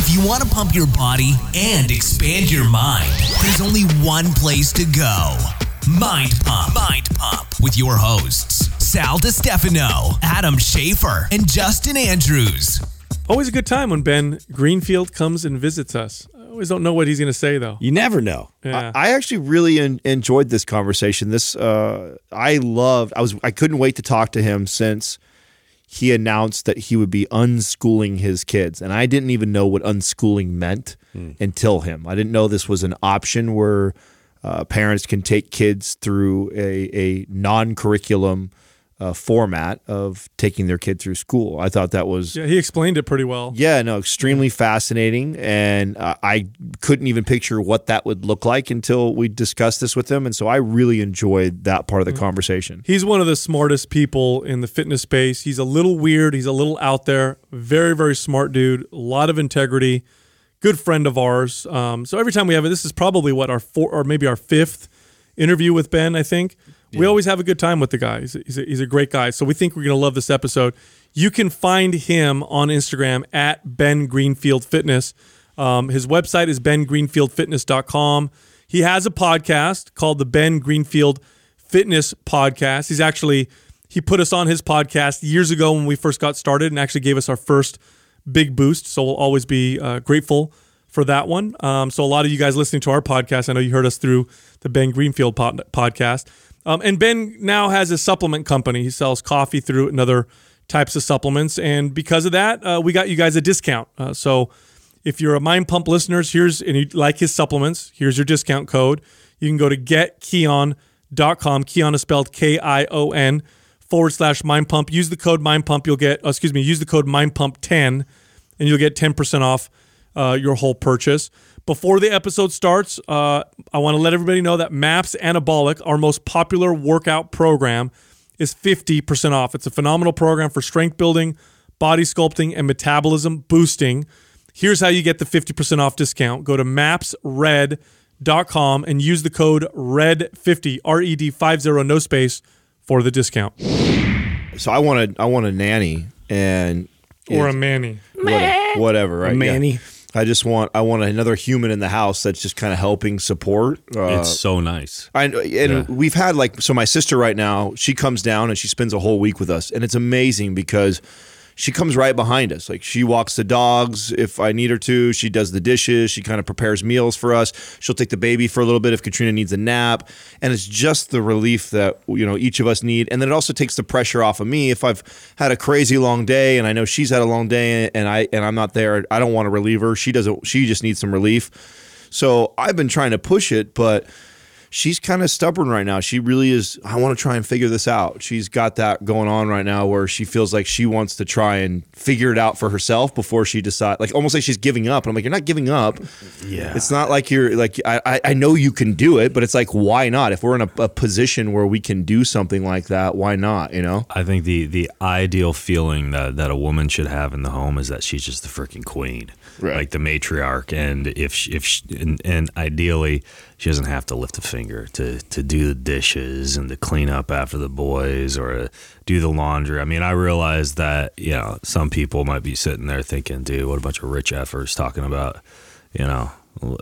If you want to pump your body and expand your mind, there's only one place to go Mind Pump. Mind Pump with your hosts, Sal DiStefano, Adam Schafer, and Justin Andrews. Always a good time when Ben Greenfield comes and visits us. I always don't know what he's going to say, though. You never know. Yeah. I actually really en- enjoyed this conversation. This uh, I loved. I was I couldn't wait to talk to him since he announced that he would be unschooling his kids, and I didn't even know what unschooling meant until him. I didn't know this was an option where uh, parents can take kids through a a non curriculum. Uh, format of taking their kid through school. I thought that was yeah, he explained it pretty well. yeah, no, extremely fascinating, and uh, I couldn't even picture what that would look like until we discussed this with him, and so I really enjoyed that part of the conversation. He's one of the smartest people in the fitness space. He's a little weird. He's a little out there. Very, very smart dude. A lot of integrity. Good friend of ours. Um, so every time we have it, this is probably what our four or maybe our fifth interview with Ben. I think we always have a good time with the guy. He's a, he's a, he's a great guy. So we think we're gonna love this episode. You can find him on Instagram at Ben Greenfield Fitness. Um, his website is bengreenfieldfitness.com. He has a podcast called the Ben Greenfield Fitness Podcast. He's actually he put us on his podcast years ago when we first got started and actually gave us our first big boost. So we'll always be uh, grateful for that one. Um, so a lot of you guys listening to our podcast, I know you heard us through the Ben Greenfield pod- podcast. Um, and Ben now has a supplement company. He sells coffee through and other types of supplements. And because of that, uh, we got you guys a discount. Uh, so if you're a Mind Pump listeners, here's and you like his supplements, here's your discount code. You can go to getkion.com. Kion is spelled K I O N forward slash Mind Pump. Use the code Mind Pump. You'll get, oh, excuse me, use the code Mind Pump 10 and you'll get 10% off uh, your whole purchase. Before the episode starts, uh, I want to let everybody know that MAPS Anabolic, our most popular workout program, is 50% off. It's a phenomenal program for strength building, body sculpting, and metabolism boosting. Here's how you get the 50% off discount. Go to mapsred.com and use the code RED50, R E D 50, no space, for the discount. So I want to I want a nanny and Or a Manny. whatever, whatever right? A Yeah. I just want I want another human in the house that's just kind of helping support. Uh, It's so nice. I, and we've had like so my sister right now she comes down and she spends a whole week with us and it's amazing because she comes right behind us. Like she walks the dogs if i need her to. She does the dishes. She kind of prepares meals for us. She'll take the baby for a little bit if katrina needs a nap. And it's just the relief that you know each of us need. And then it also takes the pressure off of me. If i've had a crazy long day and i know she's had a long day and i and i'm not there i don't want to relieve her. She doesn't she just needs some relief. So I've been trying to push it, but she's kind of stubborn right now. She really is. I want to try and figure this out. She's got that going on right now where she feels like she wants to try and figure it out for herself before she decides. Like almost like she's giving up. And I'm like, you're not giving up. Yeah. It's not like you're like I, I- know you can do it, but it's like why not? If we're in a, a position where we can do something like that, why not? You know? I think the the ideal feeling that, that a woman should have in the home is that she's just the freaking queen, Right. like the matriarch. And if she, if she, and, and ideally, she doesn't have to lift a finger to to do the dishes and to clean up after the boys or uh, do the laundry. I mean, I realize that you know some people might be sitting there thinking, "Dude, what a bunch of rich efforts talking about," you know.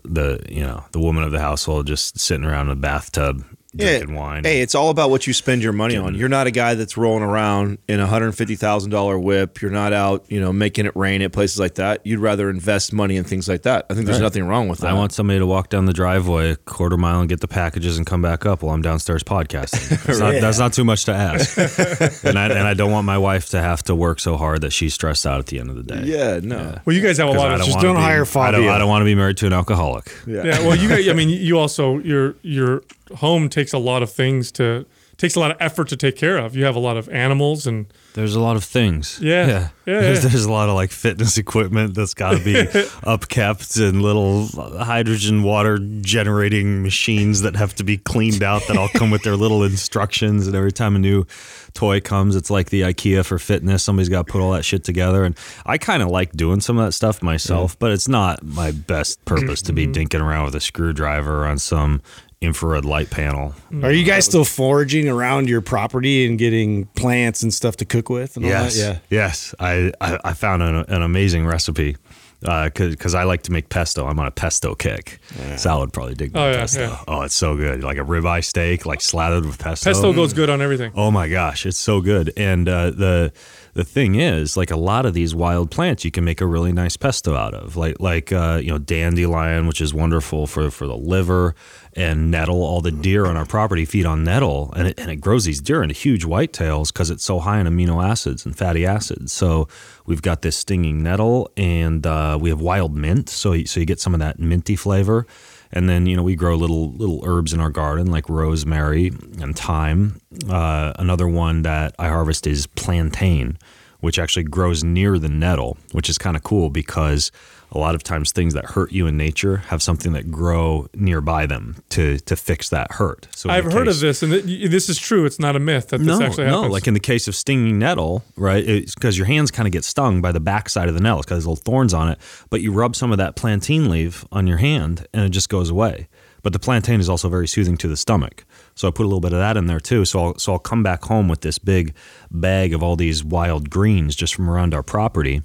The you know the woman of the household just sitting around in a bathtub drinking wine. Hey, it's all about what you spend your money on. You're not a guy that's rolling around in a hundred fifty thousand dollar whip. You're not out, you know, making it rain at places like that. You'd rather invest money in things like that. I think there's nothing wrong with that. I want somebody to walk down the driveway a quarter mile and get the packages and come back up while I'm downstairs podcasting. That's, not, that's not too much to ask. and, I, and I don't want my wife to have to work so hard that she's stressed out at the end of the day. yeah, no. Well, you guys have a lot of just don't be- hire I don't, Fabio. I don't want to be married to an alcoholic. Yeah. Yeah, well, you guys, I mean, you also your your home takes a lot of things to takes a lot of effort to take care of. You have a lot of animals and There's a lot of things. Yeah. Yeah, There's, yeah. there's a lot of like fitness equipment that's got to be upkept and little uh, hydrogen water generating machines that have to be cleaned out that all come with their little instructions. And every time a new toy comes, it's like the IKEA for fitness. Somebody's got to put all that shit together. And I kind of like doing some of that stuff myself, mm. but it's not my best purpose to be mm-hmm. dinking around with a screwdriver on some infrared light panel. Are you guys still foraging around your property and getting plants and stuff to cook with? And all Yes. that? Yeah. Yes. I, I, I found an, an amazing recipe because I like to make pesto. I'm on a pesto kick. Sal would probably dig Oh, yeah, pesto. yeah. Oh, it's so good. Like a ribeye steak, like slathered with pesto. Pesto goes good on everything. Oh my gosh, it's so good. And uh, the the thing is, like a lot of these wild plants, you can make a really nice pesto out of. Like like uh, you know dandelion, which is wonderful for for the liver, and nettle. All the deer on our property feed on nettle, and it and it grows these deer into huge whitetails because it's so high in amino acids and fatty acids. So we've got this stinging nettle, and uh, we have wild mint. So so you get some of that minty flavor. And then you know we grow little little herbs in our garden like rosemary and thyme. Uh, another one that I harvest is plantain, which actually grows near the nettle, which is kind of cool because a lot of times things that hurt you in nature have something that grow nearby them to to fix that hurt. So I've heard of this, and th- this is true. It's not a myth that this no, actually no. Like in the case of stinging nettle, right? It's because your hands kind of get stung by the backside of the nettle. It's got these little thorns on it. But you rub some of that plantain leaf on your hand, and it just goes away. But the plantain is also very soothing to the stomach. So I put a little bit of that in there too. So I'll, so I'll come back home with this big bag of all these wild greens just from around our property.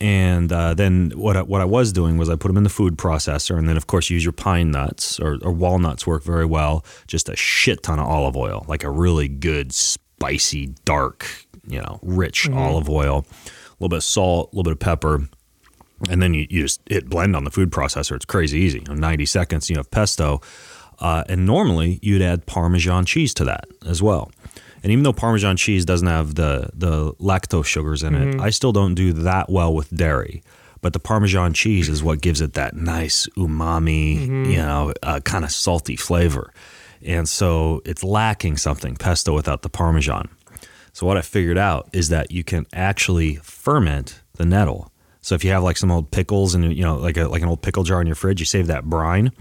And uh, then what I, what I was doing was I put them in the food processor, and then of course use your pine nuts or, or walnuts work very well. Just a shit ton of olive oil, like a really good spicy, dark, you know, rich olive oil. A little bit of salt, a little bit of pepper, and then you, you just hit blend on the food processor. It's crazy easy. You know, 90 seconds, you have pesto. Uh, and normally you'd add Parmesan cheese to that as well. And even though Parmesan cheese doesn't have the, the lactose sugars in it, I still don't do that well with dairy. But the Parmesan cheese is what gives it that nice umami, you know, uh, kind of salty flavor. And so it's lacking something, pesto without the Parmesan. So what I figured out is that you can actually ferment the nettle. So if you have like some old pickles and you know like a like an old pickle jar in your fridge, you save that brine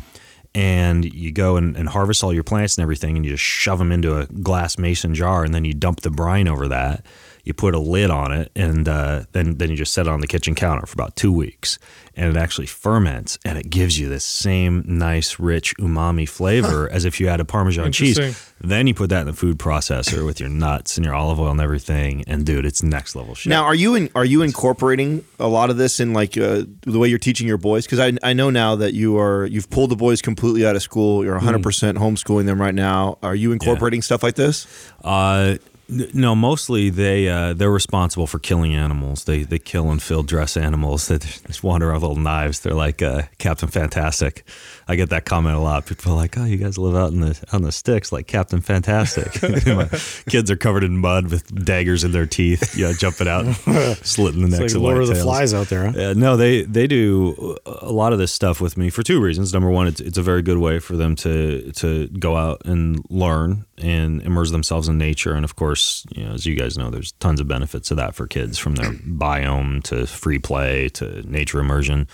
and you go and, and harvest all your plants and everything and you just shove them into a glass mason jar and then you dump the brine over that. You put a lid on it and uh, then then you just set it on the kitchen counter for about two weeks and it actually ferments and it gives you this same nice rich umami flavor as if you had a Parmesan cheese. Then you put that in the food processor with your nuts and your olive oil and everything, and dude, it's next level shit. Now, are you in, are you incorporating a lot of this in like uh, the way you're teaching your boys? Because I, I know now that you are you've pulled the boys completely out of school. You're 100 percent homeschooling them right now. Are you incorporating stuff like this? Uh, n- no, mostly they uh, they're responsible for killing animals. They they kill and field dress animals that just wander around with little knives. They're like uh, Captain Fantastic. I get that comment a lot. People are like, "Oh, you guys live out in the in the sticks like Captain Fantastic." My kids are covered in mud with daggers in their teeth, you know, jumping out, slitting the It's necks like of Lord of the whitetails. Flies out there. Huh? Uh, no, they they do a lot of this stuff with me for two reasons. Number one, it's it's a very good way for them to to go out and learn and immerse themselves in nature. And of course, you know, as you guys know, there's tons of benefits to that for kids, from their biome to free play to nature immersion.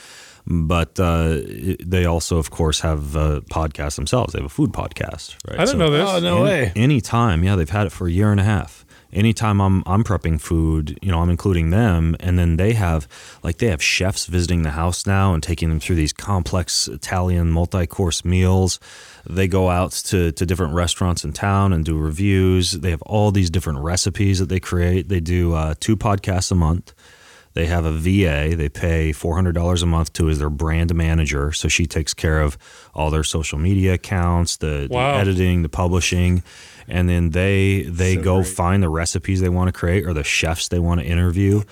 But uh, they also, of course, have a podcast themselves. They have a food podcast, right? I didn't know this. Oh no way! Anytime, yeah, they've had it for a year and a half. Anytime I'm I'm prepping food, you know, I'm including them, and then they have like they have chefs visiting the house now and taking them through these complex Italian multi-course meals. They go out to to different restaurants in town and do reviews. They have all these different recipes that they create. They do uh, two podcasts a month. They have a VA. They pay four hundred dollars a month to as their brand manager. So she takes care of all their social media accounts, the, the editing, the publishing, and then they they go find the recipes they want to create or the chefs they want to interview.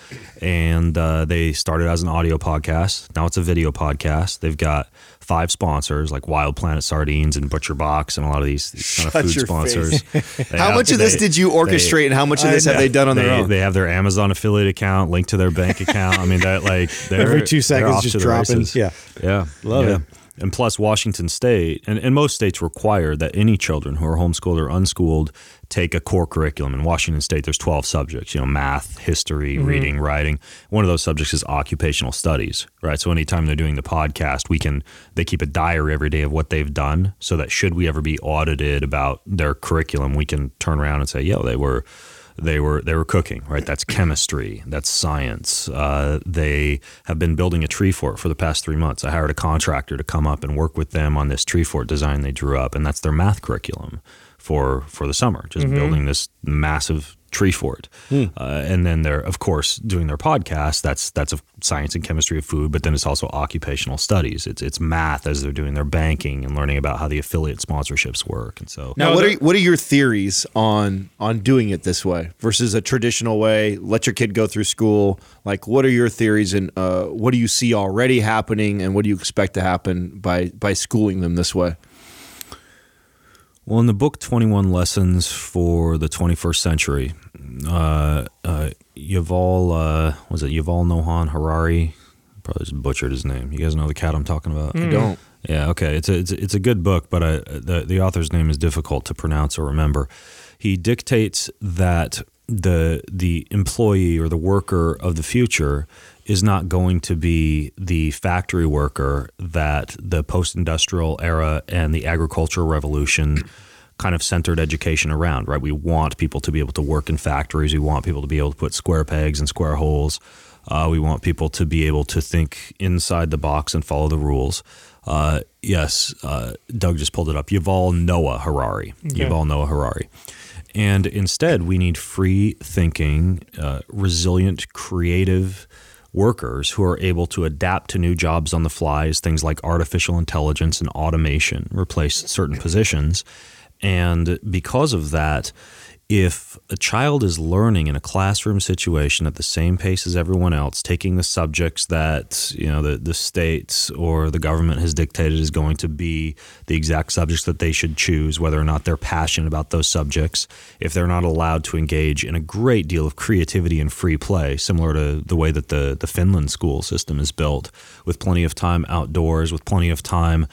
And uh, they started as an audio podcast. Now it's a video podcast. They've got five sponsors like Wild Planet Sardines and Butcher Box and a lot of these, these kind of food sponsors. How have- much of this they- did you orchestrate, and how much of I this have know. they done on they, their own? they have their Amazon affiliate account linked to their bank account. I mean, that like Every two seconds, just dropping. Yeah. yeah, Love yeah. it. And plus, Washington State and, and most states require that any children who are homeschooled or unschooled take a core curriculum. In Washington State, there's 12 subjects. You know, math, history, Mm-hmm. reading, writing. One of those subjects is occupational studies. Right. So anytime they're doing the podcast, we can they keep a diary every day of what they've done, so that should we ever be audited about their curriculum, we can turn around and say, "Yo, they were." They were they were cooking right? That's chemistry. That's science. Uh, they have been building a tree fort for the past three months. I hired a contractor to come up and work with them on this tree fort design they drew up and that's their math curriculum for for the summer just building this massive Treefort. Uh, and then they're, of course, doing their podcast. That's that's of science and chemistry of food, but then it's also occupational studies. It's it's math as they're doing their banking and learning about how the affiliate sponsorships work. And so Now, what are what are your theories on on doing it this way versus a traditional way? Let your kid go through school. Like, what are your theories, and uh, what do you see already happening, and what do you expect to happen by by schooling them this way? Well, in the book 21 Lessons for the 21st Century, uh, uh, Yuval, uh, was it Yuval Nohan Harari? Probably just butchered his name. You guys know the cat I'm talking about? I don't. Yeah, okay. It's a, it's a, it's a good book, but I, the, the author's name is difficult to pronounce or remember. He dictates that the the employee or the worker of the future is not going to be the factory worker that the post-industrial era and the agricultural revolution kind of centered education around, right? We want people to be able to work in factories. We want people to be able to put square pegs in square holes. Uh, we want people to be able to think inside the box and follow the rules. Uh, yes, uh, Doug just pulled it up. Yuval Noah Harari. Yuval Noah Harari. And instead, we need free thinking, uh, resilient, creative workers who are able to adapt to new jobs on the fly as things like artificial intelligence and automation replace certain positions. And because of that, if a child is learning in a classroom situation at the same pace as everyone else, taking the subjects that you know the, the state or the government has dictated is going to be the exact subjects that they should choose, whether or not they're passionate about those subjects, if they're not allowed to engage in a great deal of creativity and free play, similar to the way that the, the Finland school system is built, with plenty of time outdoors, with plenty of time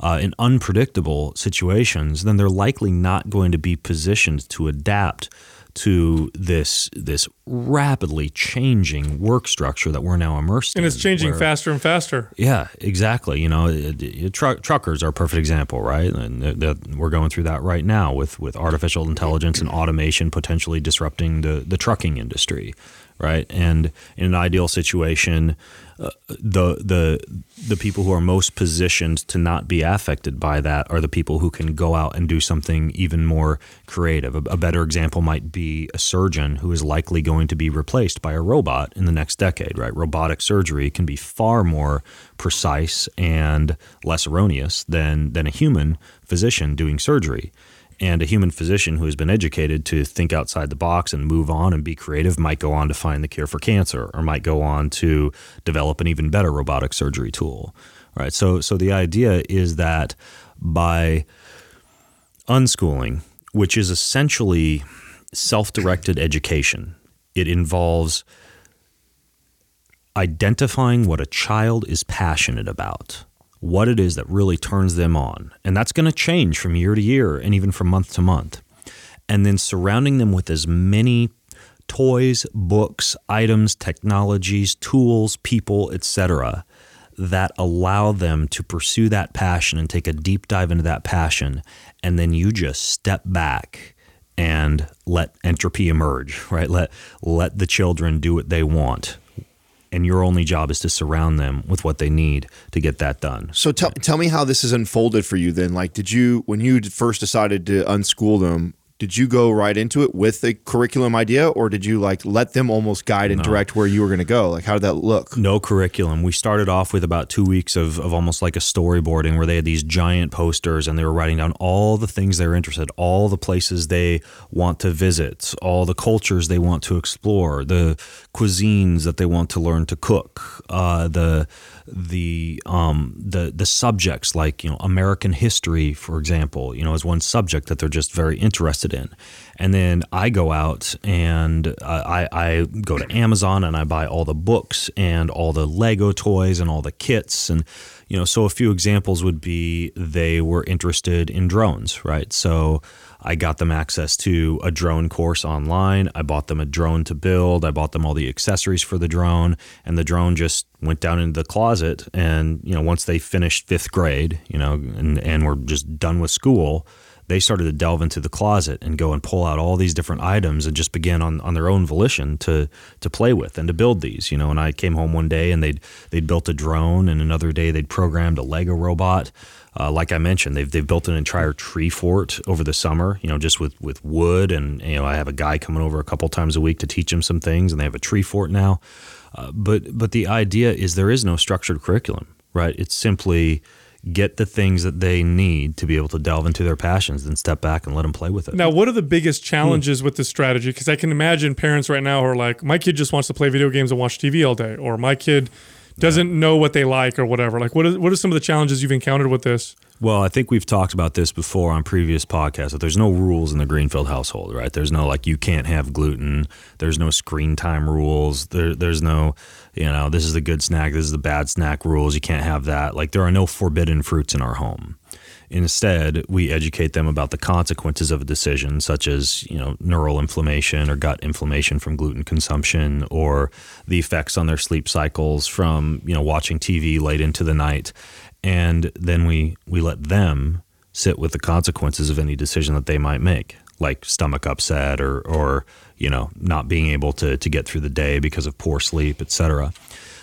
uh, in unpredictable situations, then they're likely not going to be positioned to adapt to this this rapidly changing work structure that we're now immersed in. and it's changing where- faster and faster. yeah, exactly. You know, it, it, truck, truckers are a perfect example, right? And we're going through that right now with, with artificial intelligence and automation potentially disrupting the, the trucking industry, right? And in an ideal situation, the the the people who are most positioned to not be affected by that are the people who can go out and do something even more creative. A, a better example might be a surgeon who is likely going to be replaced by a robot in the next decade, right? Robotic surgery can be far more precise and less erroneous than than a human physician doing surgery. And a human physician who has been educated to think outside the box and move on and be creative might go on to find the cure for cancer or might go on to develop an even better robotic surgery tool. Right. So so the idea is that by unschooling, which is essentially self-directed education, it involves identifying what a child is passionate about, what it is that really turns them on. And that's going to change from year to year and even from month to month. And then surrounding them with as many toys, books, items, technologies, tools, people, etc. that allow them to pursue that passion and take a deep dive into that passion and then you just step back and let entropy emerge, right? Let let the children do what they want and your only job is to surround them with what they need to get that done. So tell tell me how this has unfolded for you. Then, like, did you when you first decided to unschool them? Did you go right into it with a curriculum idea, or did you like let them almost guide and direct where you were going to go? Like, how did that look? No curriculum. We started off with about two weeks of, of almost like a storyboarding where they had these giant posters and they were writing down all the things they're interested, all the places they want to visit, all the cultures they want to explore, the cuisines that they want to learn to cook, uh, the the um, the the subjects like you know American history, for example, you know, is one subject that they're just very interested in. And then I go out and uh, I, I go to Amazon and I buy all the books and all the Lego toys and all the kits and you know so a few examples would be they were interested in drones right so I got them access to a drone course online. I bought them a drone to build. I bought them all the accessories for the drone, and the drone just went down into the closet. And you know, once they finished fifth grade, you know, and and were just done with school, they started to delve into the closet and go and pull out all these different items and just begin on, on their own volition to to play with and to build these. You know, and I came home one day and they'd they'd built a drone, and another day they'd programmed a Lego robot. Uh, like I mentioned, they've they've built an entire tree fort over the summer. You know, just with with wood, and you know, I have a guy coming over a couple times a week to teach them some things, and they have a tree fort now. Uh, but but the idea is there is no structured curriculum, right? It's simply get the things that they need to be able to delve into their passions, then step back and let them play with it. Now, what are the biggest challenges with this strategy? Because I can imagine parents right now are like, my kid just wants to play video games and watch TV all day, or my kid doesn't know what they like or whatever. Like, what are, what are some of the challenges you've encountered with this? Well, I think we've talked about this before on previous podcasts that there's no rules in the Greenfield household, right? There's no like you can't have gluten. There's no screen time rules. There, there's no, you know, this is the good snack, this is the bad snack rules. You can't have that. Like there are no forbidden fruits in our home. Instead, we educate them about the consequences of a decision, such as you know neural inflammation or gut inflammation from gluten consumption, or the effects on their sleep cycles from you know watching TV late into the night, and then we we let them sit with the consequences of any decision that they might make, like stomach upset or or you know not being able to to get through the day because of poor sleep, etc.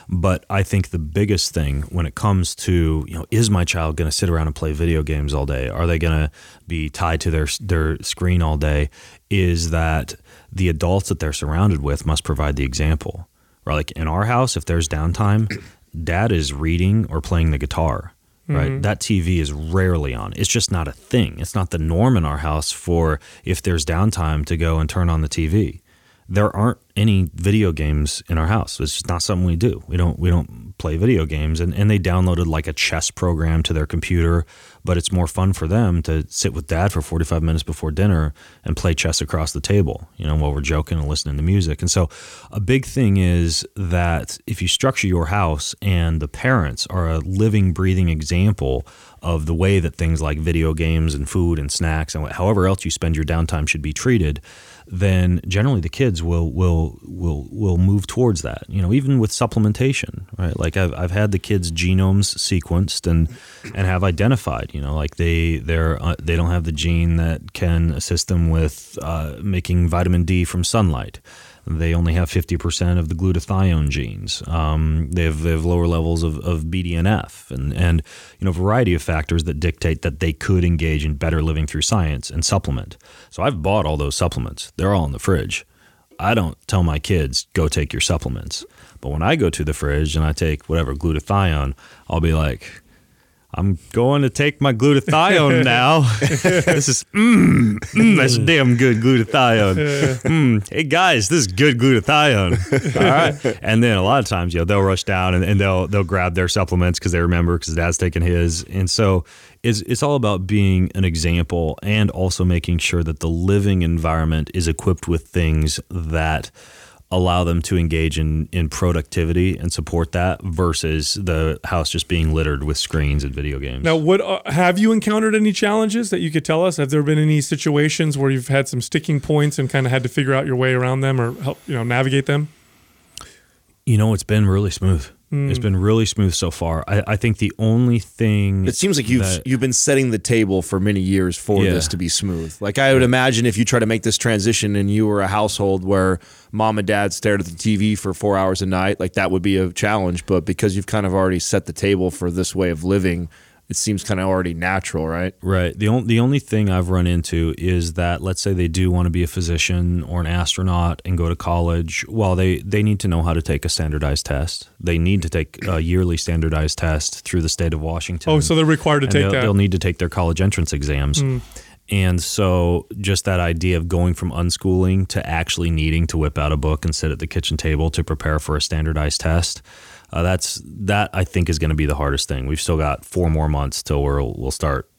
But I think the biggest thing when it comes to, you know, is my child going to sit around and play video games all day? Are they going to be tied to their their screen all day? Is that the adults that they're surrounded with must provide the example. Right? Like in our house, if there's downtime, dad is reading or playing the guitar. Right. Mm-hmm. That TV is rarely on. It's just not a thing. It's not the norm in our house for if there's downtime to go and turn on the TV there aren't any video games in our house. It's just not something we do. We don't we don't play video games and, and they downloaded like a chess program to their computer, but it's more fun for them to sit with dad for 45 minutes before dinner and play chess across the table, you know, while we're joking and listening to music. And so a big thing is that if you structure your house and the parents are a living breathing example of the way that things like video games and food and snacks and however else you spend your downtime should be treated, then generally the kids will will will will move towards that. You know, even with supplementation, right? Like I've I've had the kids' genomes sequenced and and have identified. You know, like they they're uh, they don't have the gene that can assist them with uh, making vitamin D from sunlight. They only have 50% of the glutathione genes. Um, they, have, they have lower levels of, of BDNF and, and you know, a variety of factors that dictate that they could engage in better living through science and supplement. So I've bought all those supplements. They're all in the fridge. I don't tell my kids, go take your supplements. But when I go to the fridge and I take whatever glutathione, I'll be like, I'm going to take my glutathione now. this is mm, mm, that's damn good glutathione. Mm, hey guys, this is good glutathione. All right, and then a lot of times, you know, they'll rush down and, and they'll they'll grab their supplements because they remember because dad's taking his, and so it's it's all about being an example and also making sure that the living environment is equipped with things that allow them to engage in in productivity and support that versus the house just being littered with screens and video games. Now, what uh, have you encountered any challenges that you could tell us? Have there been any situations where you've had some sticking points and kind of had to figure out your way around them or help you know navigate them? You know, it's been really smooth. It's hmm. been really smooth so far. I, I think the only thing It seems like you've that- you've been setting the table for many years for Yeah. this to be smooth. Like I would imagine if you try to make this transition and you were a household where mom and dad stared at the TV for four hours a night, like that would be a challenge. But because you've kind of already set the table for this way of living, it seems kind of already natural, right? Right. The only the only thing I've run into is that let's say they do want to be a physician or an astronaut and go to college. Well, they they need to know how to take a standardized test. They need to take a yearly standardized test through the state of Washington. Oh, so they're required to and take they'll, that. they'll need to take their college entrance exams. Hmm. And so, just that idea of going from unschooling to actually needing to whip out a book and sit at the kitchen table to prepare for a standardized test, uh, that's that I think is going to be the hardest thing. We've still got four more months till we'll we'll start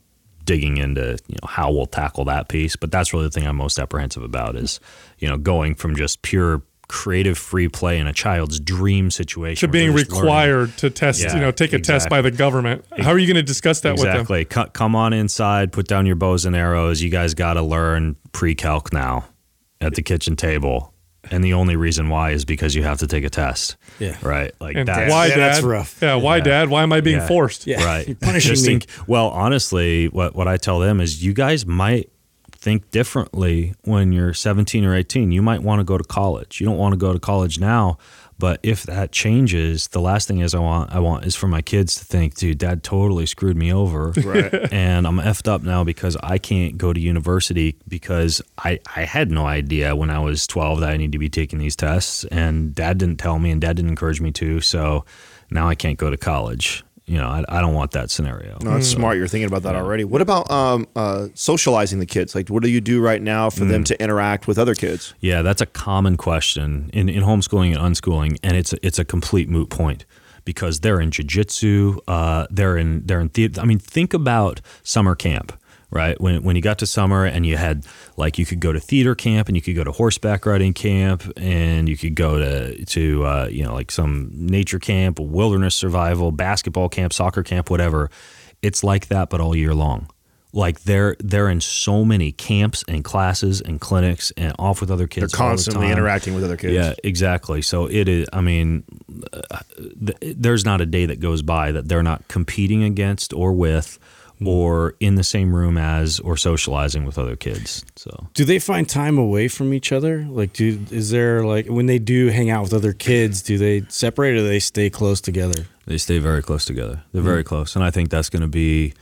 digging into you know how we'll tackle that piece. But that's really the thing I'm most apprehensive about is you know going from just pure creative free play in a child's dream situation to being they're learning. required to test, Yeah, you know, take a test by the government. How are you going to discuss that with them? Exactly. Come on inside, put down your bows and arrows. You guys got to learn pre-calc now at the kitchen table. And the only reason why is because you have to take a test. Yeah. Right. Like And that's why, yeah, Dad? that's rough. Yeah, why, Dad? Why am I being Yeah. forced? Yeah. Right. You're punishing Just me. think- well, honestly, what, what I tell them is you guys might think differently when you're 17 or 18. You might want to go to college. You don't want to go to college now, but if that changes, the last thing is I want I want is for my kids to think, dude, dad totally screwed me over. Right. and I'm effed up now because I can't go to university because I, I had no idea when I was 12 that I need to be taking these tests and dad didn't tell me and dad didn't encourage me to. So now I can't go to college. You know, I, I don't want that scenario. No, that's smart. You're thinking about that already. What about um, uh, socializing the kids? Like, what do you do right now for them to interact with other kids? Yeah, that's a common question in, in homeschooling and unschooling, and it's it's a complete moot point because they're in jujitsu, uh, they're in they're in theater. I mean, think about summer camp, right? When when you got to summer and you had like you could go to theater camp and you could go to horseback riding camp and you could go to to uh, you know like some nature camp, wilderness survival, basketball camp, soccer camp, whatever. It's like that, but all year long like they're they're in so many camps and classes and clinics and off with other kids. They're the constantly time. interacting with other kids. Yeah, exactly. So it is. I mean, uh, th- there's not a day that goes by that they're not competing against or with, Mm. or in the same room as, or socializing with other kids. So Do they find time away from each other? Like, do is there like when they do hang out with other kids, do they separate or do they stay close together? they stay very close together. They're mm. very close, and I think that's going to be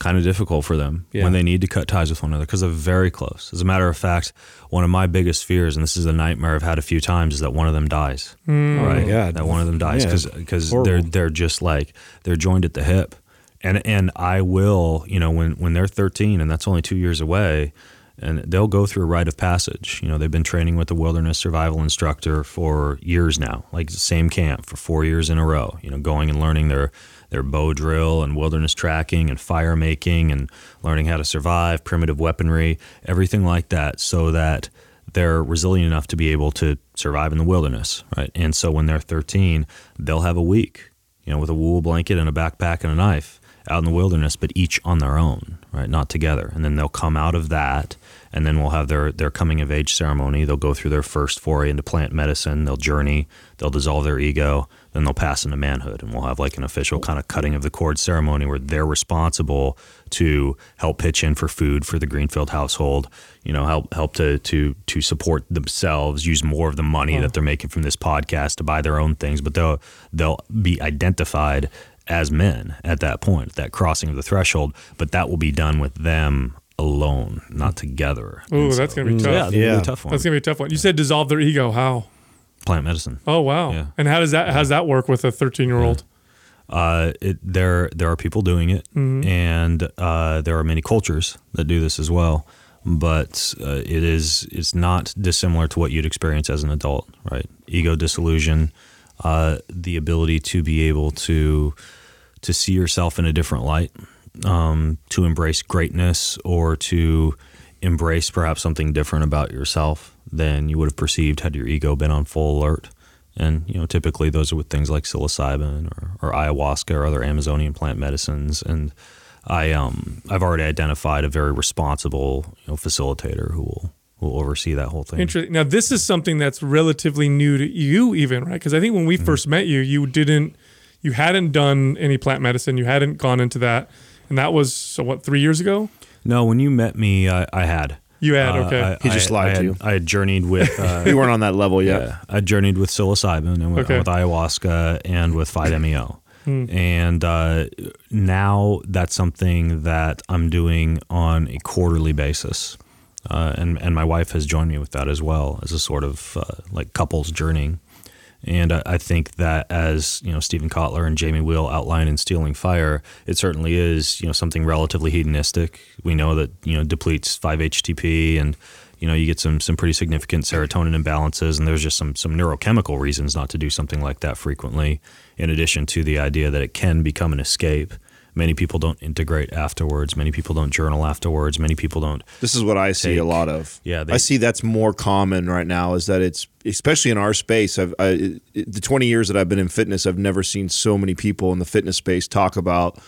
kind of difficult for them Yeah. when they need to cut ties with one another because they're very close. As a matter of fact, one of my biggest fears, and this is a nightmare I've had a few times, is that one of them dies. Mm. Oh right? God. That one of them dies Yeah, because because they're they're just like they're joined at the hip, and and I will you know when when they're 13 and that's only two years away. And they'll go through a rite of passage. You know, they've been training with the wilderness survival instructor for years now, like the same camp for four years in a row. You know, going and learning their their bow drill and wilderness tracking and fire making and learning how to survive, primitive weaponry, everything like that, so that they're resilient enough to be able to survive in the wilderness, right? And so when they're 13, they'll have a week, you know, with a wool blanket and a backpack and a knife out in the wilderness, but each on their own, right? Not together. And then they'll come out of that, and then we'll have their their coming of age ceremony. They'll go through their first foray into plant medicine. They'll journey. They'll dissolve their ego. Then they'll pass into manhood, and we'll have like an official kind of cutting of the cord ceremony where they're responsible to help pitch in for food for the Greenfield household. You know, help help to to to support themselves. Use more of the money that they're making from this podcast to buy their own things, but they'll they'll be identified as men at that point, that crossing of the threshold. But that will be done with them alone, not together. Ooh, And that's gonna be tough. Yeah, that'd be a tough one. That's gonna be a tough one. You said dissolve their ego. How? Plant medicine. Oh wow. Yeah. And how does that how's that work with a 13 year old? Uh, it, there there are people doing it, and uh, there are many cultures that do this as well. But uh, it is it's not dissimilar to what you'd experience as an adult, right? Ego disillusion, uh, the ability to be able to to see yourself in a different light, um, to embrace greatness, or to embrace perhaps something different about yourself than you would have perceived had your ego been on full alert. And you know, typically those are with things like psilocybin or, or ayahuasca or other Amazonian plant medicines. And I um I've already identified a very responsible you know facilitator who will who will oversee that whole thing. Interesting. Now this is something that's relatively new to you, even right? Because I think when we first met you, you didn't, you hadn't done any plant medicine. You hadn't gone into that, and that was so what three years ago. No, when you met me, I, I had. You had, Uh, okay. I- He just I- lied I to had- you. I had journeyed with. Uh, We weren't on that level yet. Yeah, I journeyed with psilocybin and with, Okay. with ayahuasca and with 5-MeO. And uh, now that's something that I'm doing on a quarterly basis. Uh, and, and my wife has joined me with that as well as a sort of uh, like couples journeying. And I, think that as you know, Steven Kotler and Jamie Wheal outline in Stealing Fire, it certainly is you know something relatively hedonistic. We know that you know depletes 5-HTP, and you know you get some some pretty significant serotonin imbalances, and there's just some some neurochemical reasons not to do something like that frequently. In addition to the idea that it can become an escape. Many people don't integrate afterwards. Many people don't journal afterwards. Many people don't This is what I see Take- a lot of. Yeah, they- I see that's more common right now. Is that it's especially in our space. I've I, the twenty years that I've been in fitness, I've never seen so many people in the fitness space talk about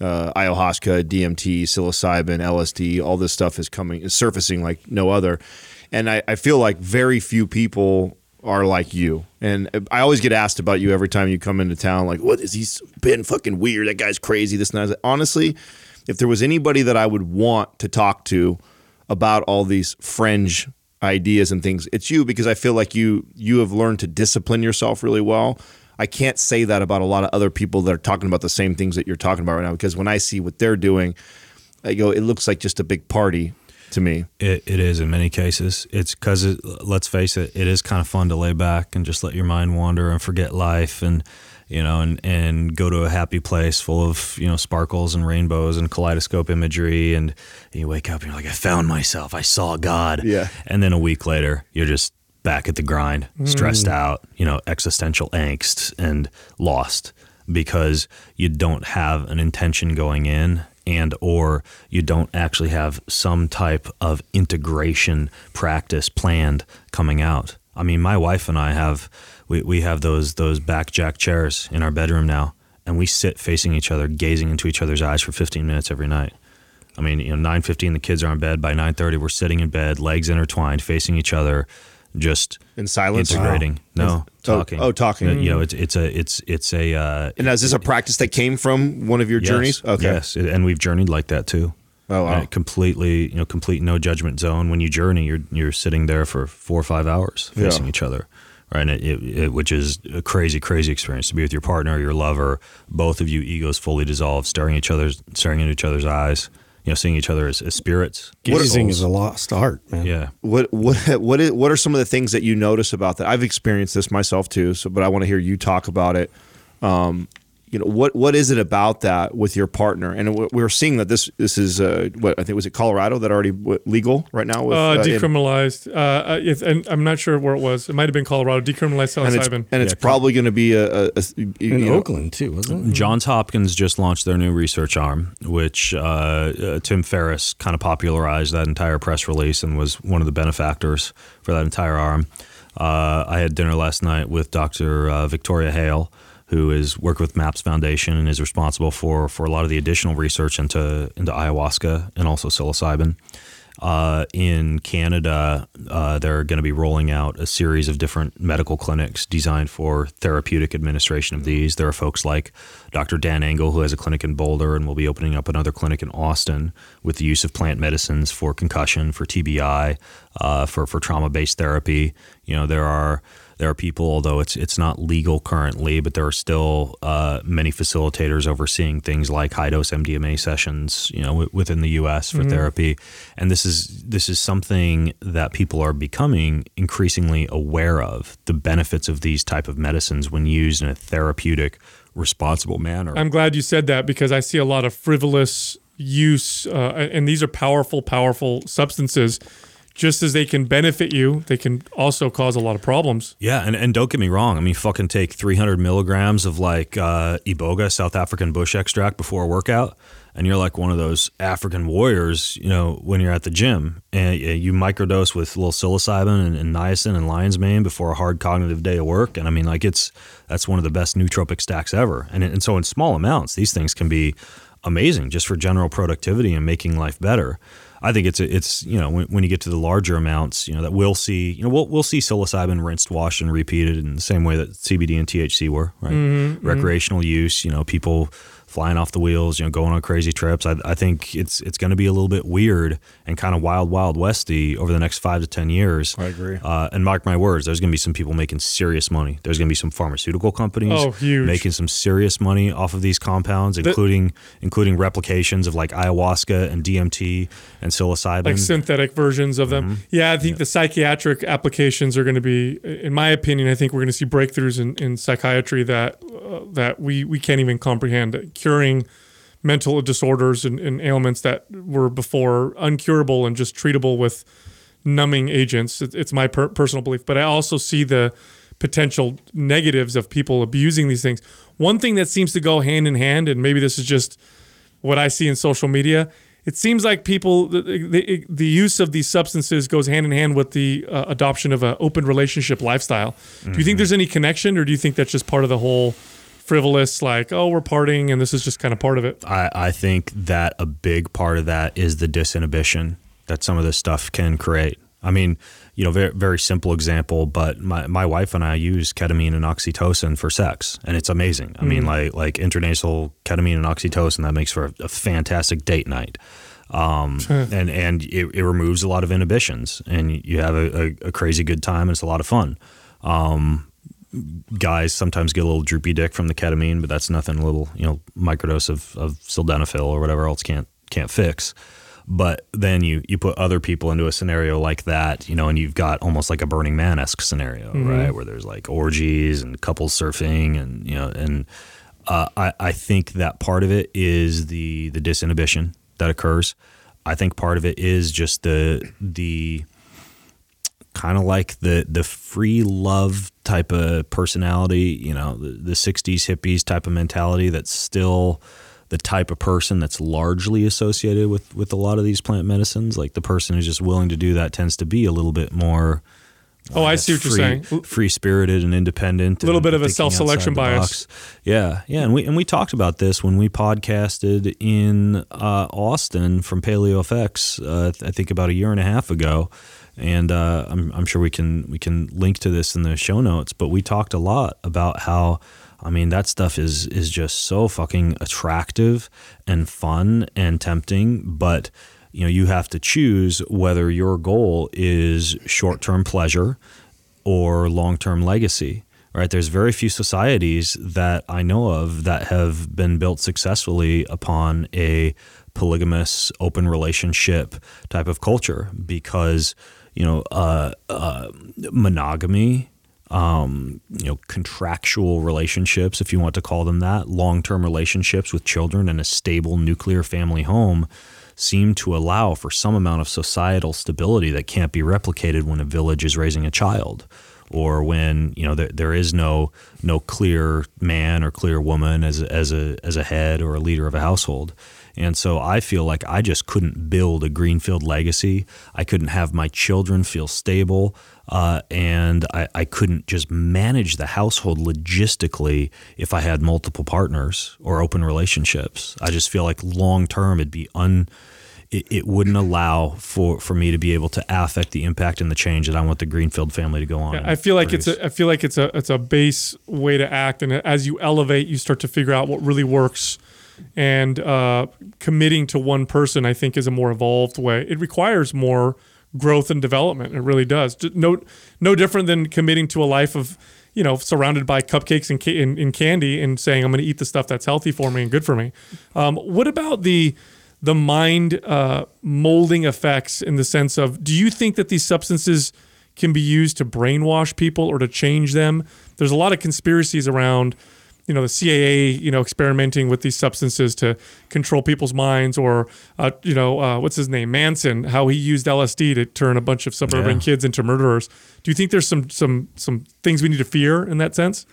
uh, ayahuasca, DMT, psilocybin, LSD. All this stuff is coming, is surfacing like no other. and I, I feel like very few people are like you. And I always get asked about you every time you come into town. Like, what is he's been fucking weird? That guy's crazy. This and that. Honestly, if there was anybody that I would want to talk to about all these fringe ideas and things, it's you because I feel like you you have learned to discipline yourself really well. I can't say that about a lot of other people that are talking about the same things that you're talking about right now because when I see what they're doing, I go, it looks like just a big party to me. It, it is in many cases. It's because it, let's face it, it is kind of fun to lay back and just let your mind wander and forget life and you know and and go to a happy place full of you know sparkles and rainbows and kaleidoscope imagery and you wake up and you're like I found myself. I saw God. Yeah. And then a week later, you're just back at the grind, mm. stressed out, you know, existential angst and lost because you don't have an intention going in and or you don't actually have some type of integration practice planned coming out. I mean, my wife and I have we, we have those those back jack chairs in our bedroom now and we sit facing each other, gazing into each other's eyes for 15 minutes every night. I mean, you know, 9:15 the kids are in bed, by 9:30 we're sitting in bed, legs intertwined, facing each other, just In silence? integrating. No, Oh, talking. oh, talking. Uh, You know, it's it's a it's it's a uh, And is this a practice that came from one of your yes, journeys? Okay. Yes, and we've journeyed like that too. Oh, wow. Uh, completely, you know, complete no judgment zone. When you journey, you're you're sitting there for four or five hours facing Yeah. each other, right? And it, it, it, which is a crazy, crazy experience to be with your partner, your lover, both of you egos fully dissolved, staring each other's staring into each other's eyes, you know, seeing each other as, as spirits. Gazing is a lost art, man. Yeah, What what what is, what are some of the things that you notice about that? I've experienced this myself too, so but I want to hear you talk about it. Um, you know what what is it about that with your partner? And we- we're seeing that this this is uh, what I think was it Colorado that already what, legal right now with Uh, uh, decriminalized. Uh, uh, if, and I'm not sure where it was. It might have been Colorado. Decriminalized and it's, psilocybin. and it's probably going to be a, a, a you In know, Oakland too, wasn't it? Johns Hopkins just launched their new research arm, which uh, uh, Tim Ferriss kind of popularized that entire press release and was one of the benefactors for that entire arm. Uh, I had dinner last night with Dr. Uh, Victoria Hale, who is worked with MAPS Foundation and is responsible for for a lot of the additional research into into ayahuasca and also psilocybin. Uh, in Canada, uh, they're going to be rolling out a series of different medical clinics designed for therapeutic administration of these. There are folks like Dr. Dan Engle, who has a clinic in Boulder and will be opening up another clinic in Austin with the use of plant medicines for concussion, for TBI, uh, for, for trauma based therapy. You know, there are there are people, although it's it's not legal currently, but there are still uh, many facilitators overseeing things like high dose MDMA sessions, you know, w- within the U.S. for therapy, and this is this is something that people are becoming increasingly aware of the benefits of these type of medicines when used in a therapeutic, responsible manner. I'm glad you said that because I see a lot of frivolous use, uh, and these are powerful, powerful substances. Just as they can benefit you, they can also cause a lot of problems. Yeah, and, and don't get me wrong. I mean, fucking take 300 milligrams of like uh, Iboga, South African bush extract before a workout, and you're like one of those African warriors, you know, when you're at the gym. And you microdose with a little psilocybin and, and niacin and lion's mane before a hard cognitive day of work. And I mean, like, it's that's one of the best nootropic stacks ever. And, and so, in small amounts, these things can be amazing just for general productivity and making life better. I think it's a, it's you know when, when you get to the larger amounts, you know that we'll see you know we'll we'll see psilocybin rinsed, washed, and repeated in the same way that CBD and THC were right. Mm-hmm, mm-hmm. Recreational use, you know, people flying off the wheels, you know, going on crazy trips. I, I think it's it's going to be a little bit weird and kind of wild, wild westy over the next five to ten years. I agree. Uh, and mark my words, there's going to be some people making serious money. There's going to be some pharmaceutical companies Oh, making some serious money off of these compounds, including including replications of like ayahuasca and DMT and psilocybin. like synthetic versions of them. Mm-hmm. Yeah, I think the psychiatric applications are going to be, in my opinion, I think we're going to see breakthroughs in, in psychiatry that uh, that we we can't even comprehend, curing mental disorders and, and ailments that were before uncurable and just treatable with numbing agents. It's, it's my per- personal belief, but I also see the potential negatives of people abusing these things. One thing that seems to go hand in hand, and maybe this is just what I see in social media. It seems like people the, the, the use of these substances goes hand in hand with the uh, adoption of an open relationship lifestyle. Do you think there's any connection, or do you think that's just part of the whole frivolous, like oh we're partying and this is just kind of part of it? I, I think that a big part of that is the disinhibition that some of this stuff can create. I mean, you know, very very simple example, but my, my wife and I use ketamine and oxytocin for sex, and it's amazing. I mean, like like intranasal ketamine and oxytocin that makes for a, a fantastic date night. Um, and and it, it removes a lot of inhibitions, and you have a, a, a crazy good time, and it's a lot of fun. Um, guys sometimes get a little droopy dick from the ketamine, but that's nothing. A little you know microdose of, of sildenafil or whatever else can't can't fix. But then you you put other people into a scenario like that, you know, and you've got almost like a Burning Man esque scenario, right, where there's like orgies and couples surfing, and you know, and uh, I I think that part of it is the the disinhibition that occurs. I think part of it is just the the kind of like the the free love type of personality, you know, the, the 60s hippies type of mentality that's still the type of person that's largely associated with with a lot of these plant medicines. Like the person who's just willing to do that tends to be a little bit more Oh, I see what you're saying. Free spirited and independent. A little bit of a self-selection bias. box. Yeah, yeah, and we and we talked about this when we podcasted in uh, Austin from Paleo FX. Uh, I think about a year and a half ago, and uh, I'm I'm sure we can we can link to this in the show notes. But we talked a lot about how. I mean that stuff is is just so fucking attractive and fun and tempting, but you know you have to choose whether your goal is short-term pleasure or long-term legacy right? There's very few societies that i know of that have been built successfully upon a polygamous open relationship type of culture because you know uh, uh, monogamy um, you know, contractual relationships, if you want to call them that, long term relationships with children and a stable nuclear family home seem to allow for some amount of societal stability that can't be replicated when a village is raising a child or when you know there, there is no no clear man or clear woman as as a as a head or a leader of a household and so I feel like I just couldn't build a greenfield legacy. I couldn't have my children feel stable. Uh, and I, I couldn't just manage the household logistically if I had multiple partners or open relationships. I just feel like long term it'd be un. It, it wouldn't allow for, for me to be able to affect the impact and the change that I want the Greenfield family to go on. and I feel like it's produce. a I feel like it's a it's a base way to act, and as you elevate, you start to figure out what really works. And uh, committing to one person, I think, is a more evolved way. It requires more growth and development. It really does. No, no different than committing to a life of, you know, surrounded by cupcakes and, and, and candy, and saying I'm going to eat the stuff that's healthy for me and good for me. Um, what about the the mind uh, molding effects in the sense of do you think that these substances can be used to brainwash people or to change them? There's a lot of conspiracies around, you know, the CIA, you know, experimenting with these substances to control people's minds, or, uh, you know, uh, what's his name, Manson, how he used LSD to turn a bunch of suburban Yeah. kids into murderers. Do you think there's some some some things we need to fear in that sense?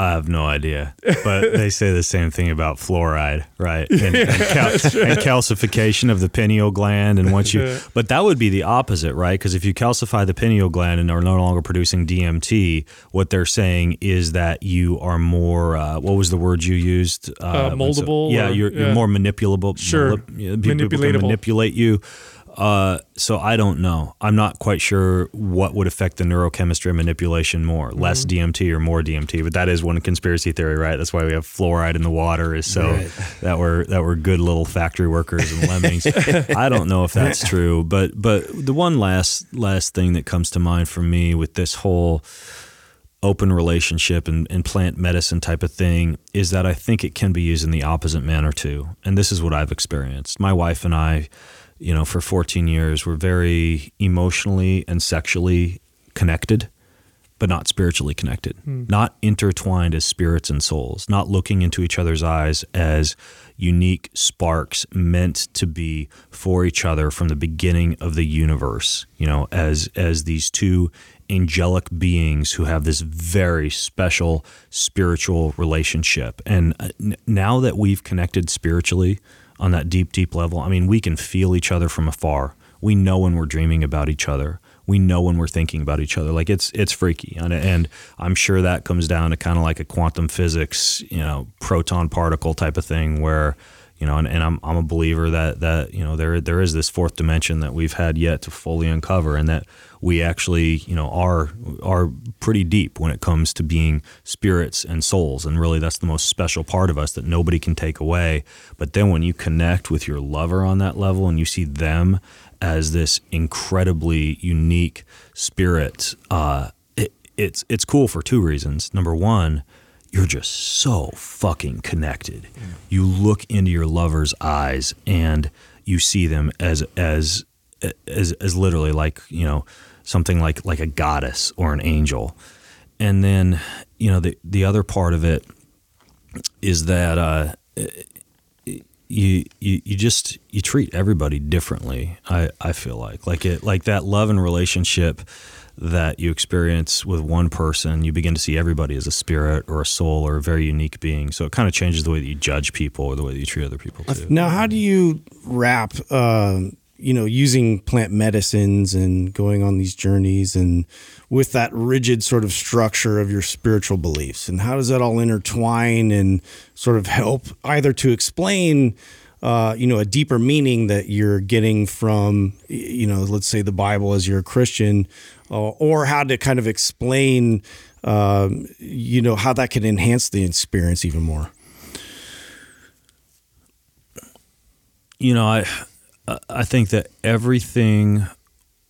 I have no idea, but they say the same thing about fluoride, right? And, and, cal- and calcification of the pineal gland, and once you, but that would be the opposite, right? Because if you calcify the pineal gland and are no longer producing DMT, what they're saying is that you are more. Uh, what was the word you used? Uh, moldable yeah, or- you're, yeah. you're more manipulable. Sure. Manip- yeah, people- can Manipulatable. manipulate you. Uh, so I don't know. I'm not quite sure what would affect the neurochemistry manipulation more, less Mm-hmm. DMT or more DMT. But that is one conspiracy theory, right? That's why we have fluoride in the water, is so that we're that we're good little factory workers and lemmings. I don't know if that's true, but but the one last last thing that comes to mind for me with this whole open relationship and, and plant medicine type of thing is that I think it can be used in the opposite manner too. And this is what I've experienced. My wife and I, you know, for 14 years, were very emotionally and sexually connected, but not spiritually connected, not intertwined as spirits and souls, not looking into each other's eyes as unique sparks meant to be for each other from the beginning of the universe, you know, as as these two angelic beings who have this very special spiritual relationship. And uh, n- now that we've connected spiritually on that deep, deep level, I mean, we can feel each other from afar. We know when we're dreaming about each other. We know when we're thinking about each other. Like it's it's freaky, and, and I'm sure that comes down to kind of like a quantum physics, you know, proton particle type of thing, where you know, and, and I'm I'm a believer that that you know there there is this fourth dimension that we've had yet to fully uncover, and that we actually you know are are pretty deep when it comes to being spirits and souls, and really that's the most special part of us that nobody can take away. But then when you connect with your lover on that level, and you see them as this incredibly unique spirit, uh, it, it's it's cool for two reasons. Number one you're just so fucking connected. You look into your lover's eyes and you see them as as as as literally like, you know, something like like a goddess or an angel. And then, you know, the the other part of it is that uh you, you you just you treat everybody differently. I, I feel like like it like that love and relationship that you experience with one person, you begin to see everybody as a spirit or a soul or a very unique being. So it kind of changes the way that you judge people or the way that you treat other people too. Now, how do you wrap, uh, you know, using plant medicines and going on these journeys and with that rigid sort of structure of your spiritual beliefs? And how does that all intertwine and sort of help either to explain? Uh, you know, a deeper meaning that you're getting from, you know, let's say the Bible as you're a Christian, uh, or how to kind of explain, um, you know, how that can enhance the experience even more. You know, I I think that everything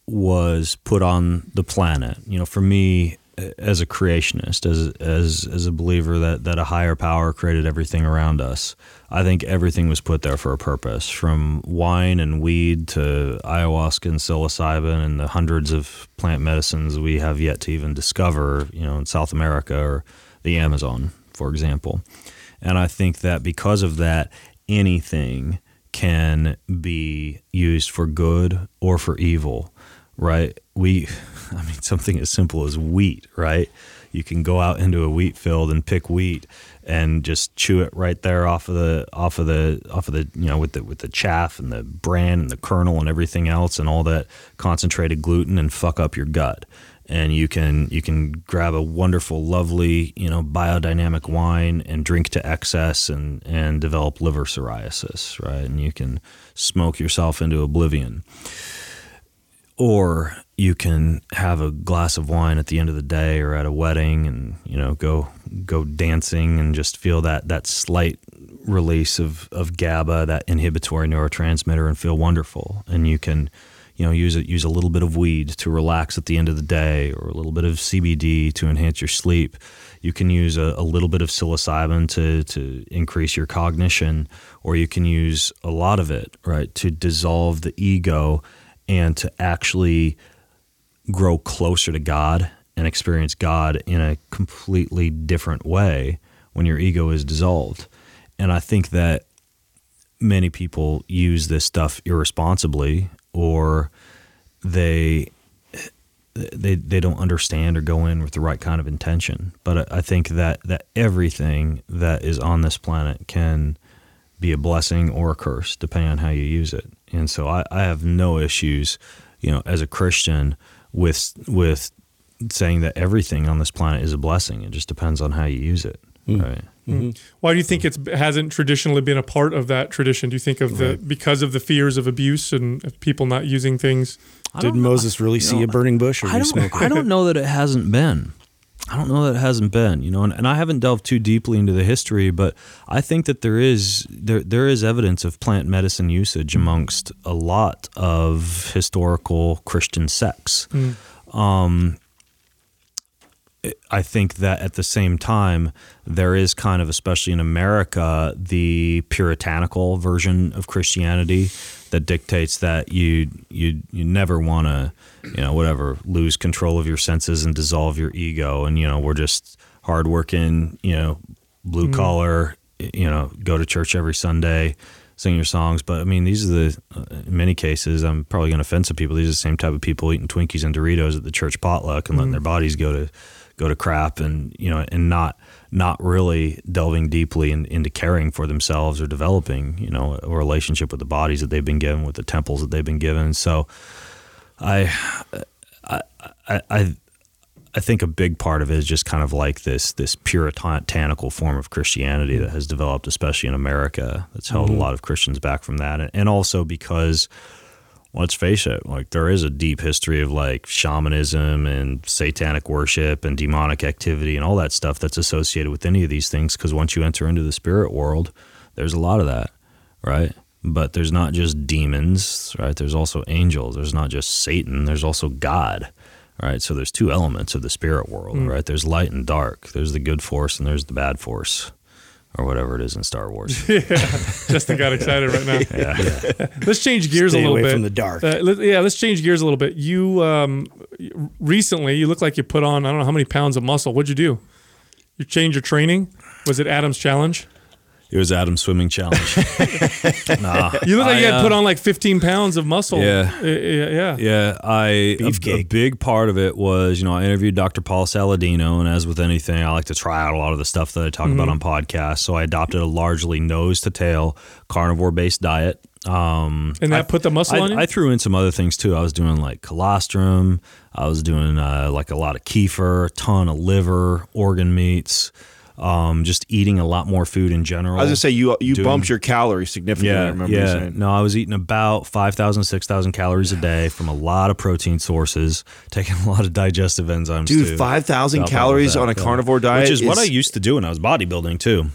was put on the planet. You know, for me as a creationist, as as as a believer that that a higher power created everything around us. I think everything was put there for a purpose, from wine and weed to ayahuasca and psilocybin and the hundreds of plant medicines we have yet to even discover, you know, in South America or the Amazon, for example. And I think that because of that, anything can be used for good or for evil, right? We, I mean, something as simple as wheat, right? You can go out into a wheat field and pick wheat and just chew it right there off of the off of the off of the you know with the with the chaff and the bran and the kernel and everything else and all that concentrated gluten and fuck up your gut. And you can you can grab a wonderful lovely you know biodynamic wine and drink to excess and and develop liver cirrhosis right? And you can smoke yourself into oblivion. Or you can have a glass of wine at the end of the day or at a wedding and you know go go dancing and just feel that that slight release of of GABA that inhibitory neurotransmitter and feel wonderful. And you can you know use it use a little bit of weed to relax at the end of the day or a little bit of CBD to enhance your sleep. You can use a, a little bit of psilocybin to to increase your cognition or you can use a lot of it right to dissolve the ego and to actually grow closer to God and experience God in a completely different way when your ego is dissolved. And I think that many people use this stuff irresponsibly or they they they don't understand or go in with the right kind of intention. But I think that that everything that is on this planet can be a blessing or a curse depending on how you use it. And so I, I have no issues, you know, as a Christian with with saying that everything on this planet is a blessing. It just depends on how you use it. Mm. Right. Mm-hmm. Why do you think it hasn't traditionally been a part of that tradition? Do you think of the right. because of the fears of abuse and of people not using things? Did Moses really see know, a burning bush or I don't, I don't know that it hasn't been. I don't know that it hasn't been, you know, and, and I haven't delved too deeply into the history, but I think that there is there there is evidence of plant medicine usage amongst a lot of historical Christian sects. Mm. Um, I think that at the same time, there is kind of, especially in America, the puritanical version of Christianity that dictates that you you you never want to, you know, whatever, lose control of your senses and dissolve your ego, and you know, we're just hardworking, you know, blue mm. collar, you know, go to church every Sunday, sing your songs. But I mean, these are the, uh, in many cases, I'm probably going to offend some people. These are the same type of people eating Twinkies and Doritos at the church potluck and letting mm. their bodies go to go to crap and you know and not not really delving deeply in, into caring for themselves or developing you know a relationship with the bodies that they've been given with the temples that they've been given so i i i, I think a big part of it is just kind of like this this puritanical form of Christianity that has developed, especially in America, that's held Mm-hmm. a lot of Christians back from that, and also because let's face it, like there is a deep history of like shamanism and satanic worship and demonic activity and all that stuff that's associated with any of these things. Because once you enter into the spirit world, there's a lot of that, right? But there's not just demons, right? There's also angels. There's not just Satan. There's also God, right? So there's two elements of the spirit world, hmm. right? There's light and dark. There's the good force and there's the bad force, or whatever it is in Star Wars. Justin got excited right now. yeah let's change gears Stay a little away bit from the dark. Uh, let- yeah, let's change gears a little bit. You um, recently, you look like you put on I don't know how many pounds of muscle. What'd you do? You change your training? Was it Adam's challenge? It was Adam's swimming challenge. nah, You look like I, you had uh, put on like 15 pounds of muscle. Yeah. Uh, yeah, yeah. Yeah, I a, a Beefcake. big part of it was you know I interviewed Dr. Paul Saladino, and as with anything, I like to try out a lot of the stuff that I talk about on podcasts. So I adopted a largely nose to tail carnivore based diet. Um, And that put the muscle I, on you. I threw in some other things too. I was doing like colostrum. I was doing uh, like a lot of kefir, a ton of liver, organ meats. Um, just eating a lot more food in general. I was gonna say you you Doing- bumped your calories significantly. I Yeah, remember yeah. saying. No, I was eating about 5,000, 6,000 calories a day from a lot of protein sources, taking a lot of digestive enzymes. Dude, too. five thousand calories on a yeah. carnivore diet, which is, what I used to do when I was bodybuilding too.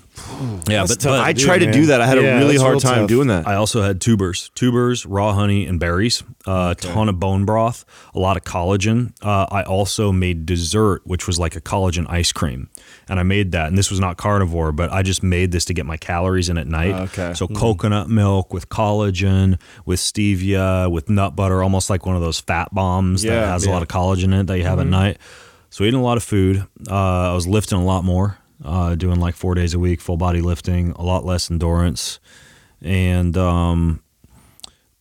Yeah, but, but I do, tried to man. do that. I had Yeah, a really hard real time tough. doing that. I also had tubers, tubers, raw honey, and berries. A ton of bone broth, a lot of collagen. Uh, I also made dessert, which was like a collagen ice cream, and I made that. And this was not carnivore, but I just made this to get my calories in at night. Okay. So coconut milk with collagen, with stevia, with nut butter, almost like one of those fat bombs that has yeah. a lot of collagen in it that you have at night. So eating a lot of food. Uh, I was lifting a lot more, uh, doing like four days a week, full body lifting, a lot less endurance, and um,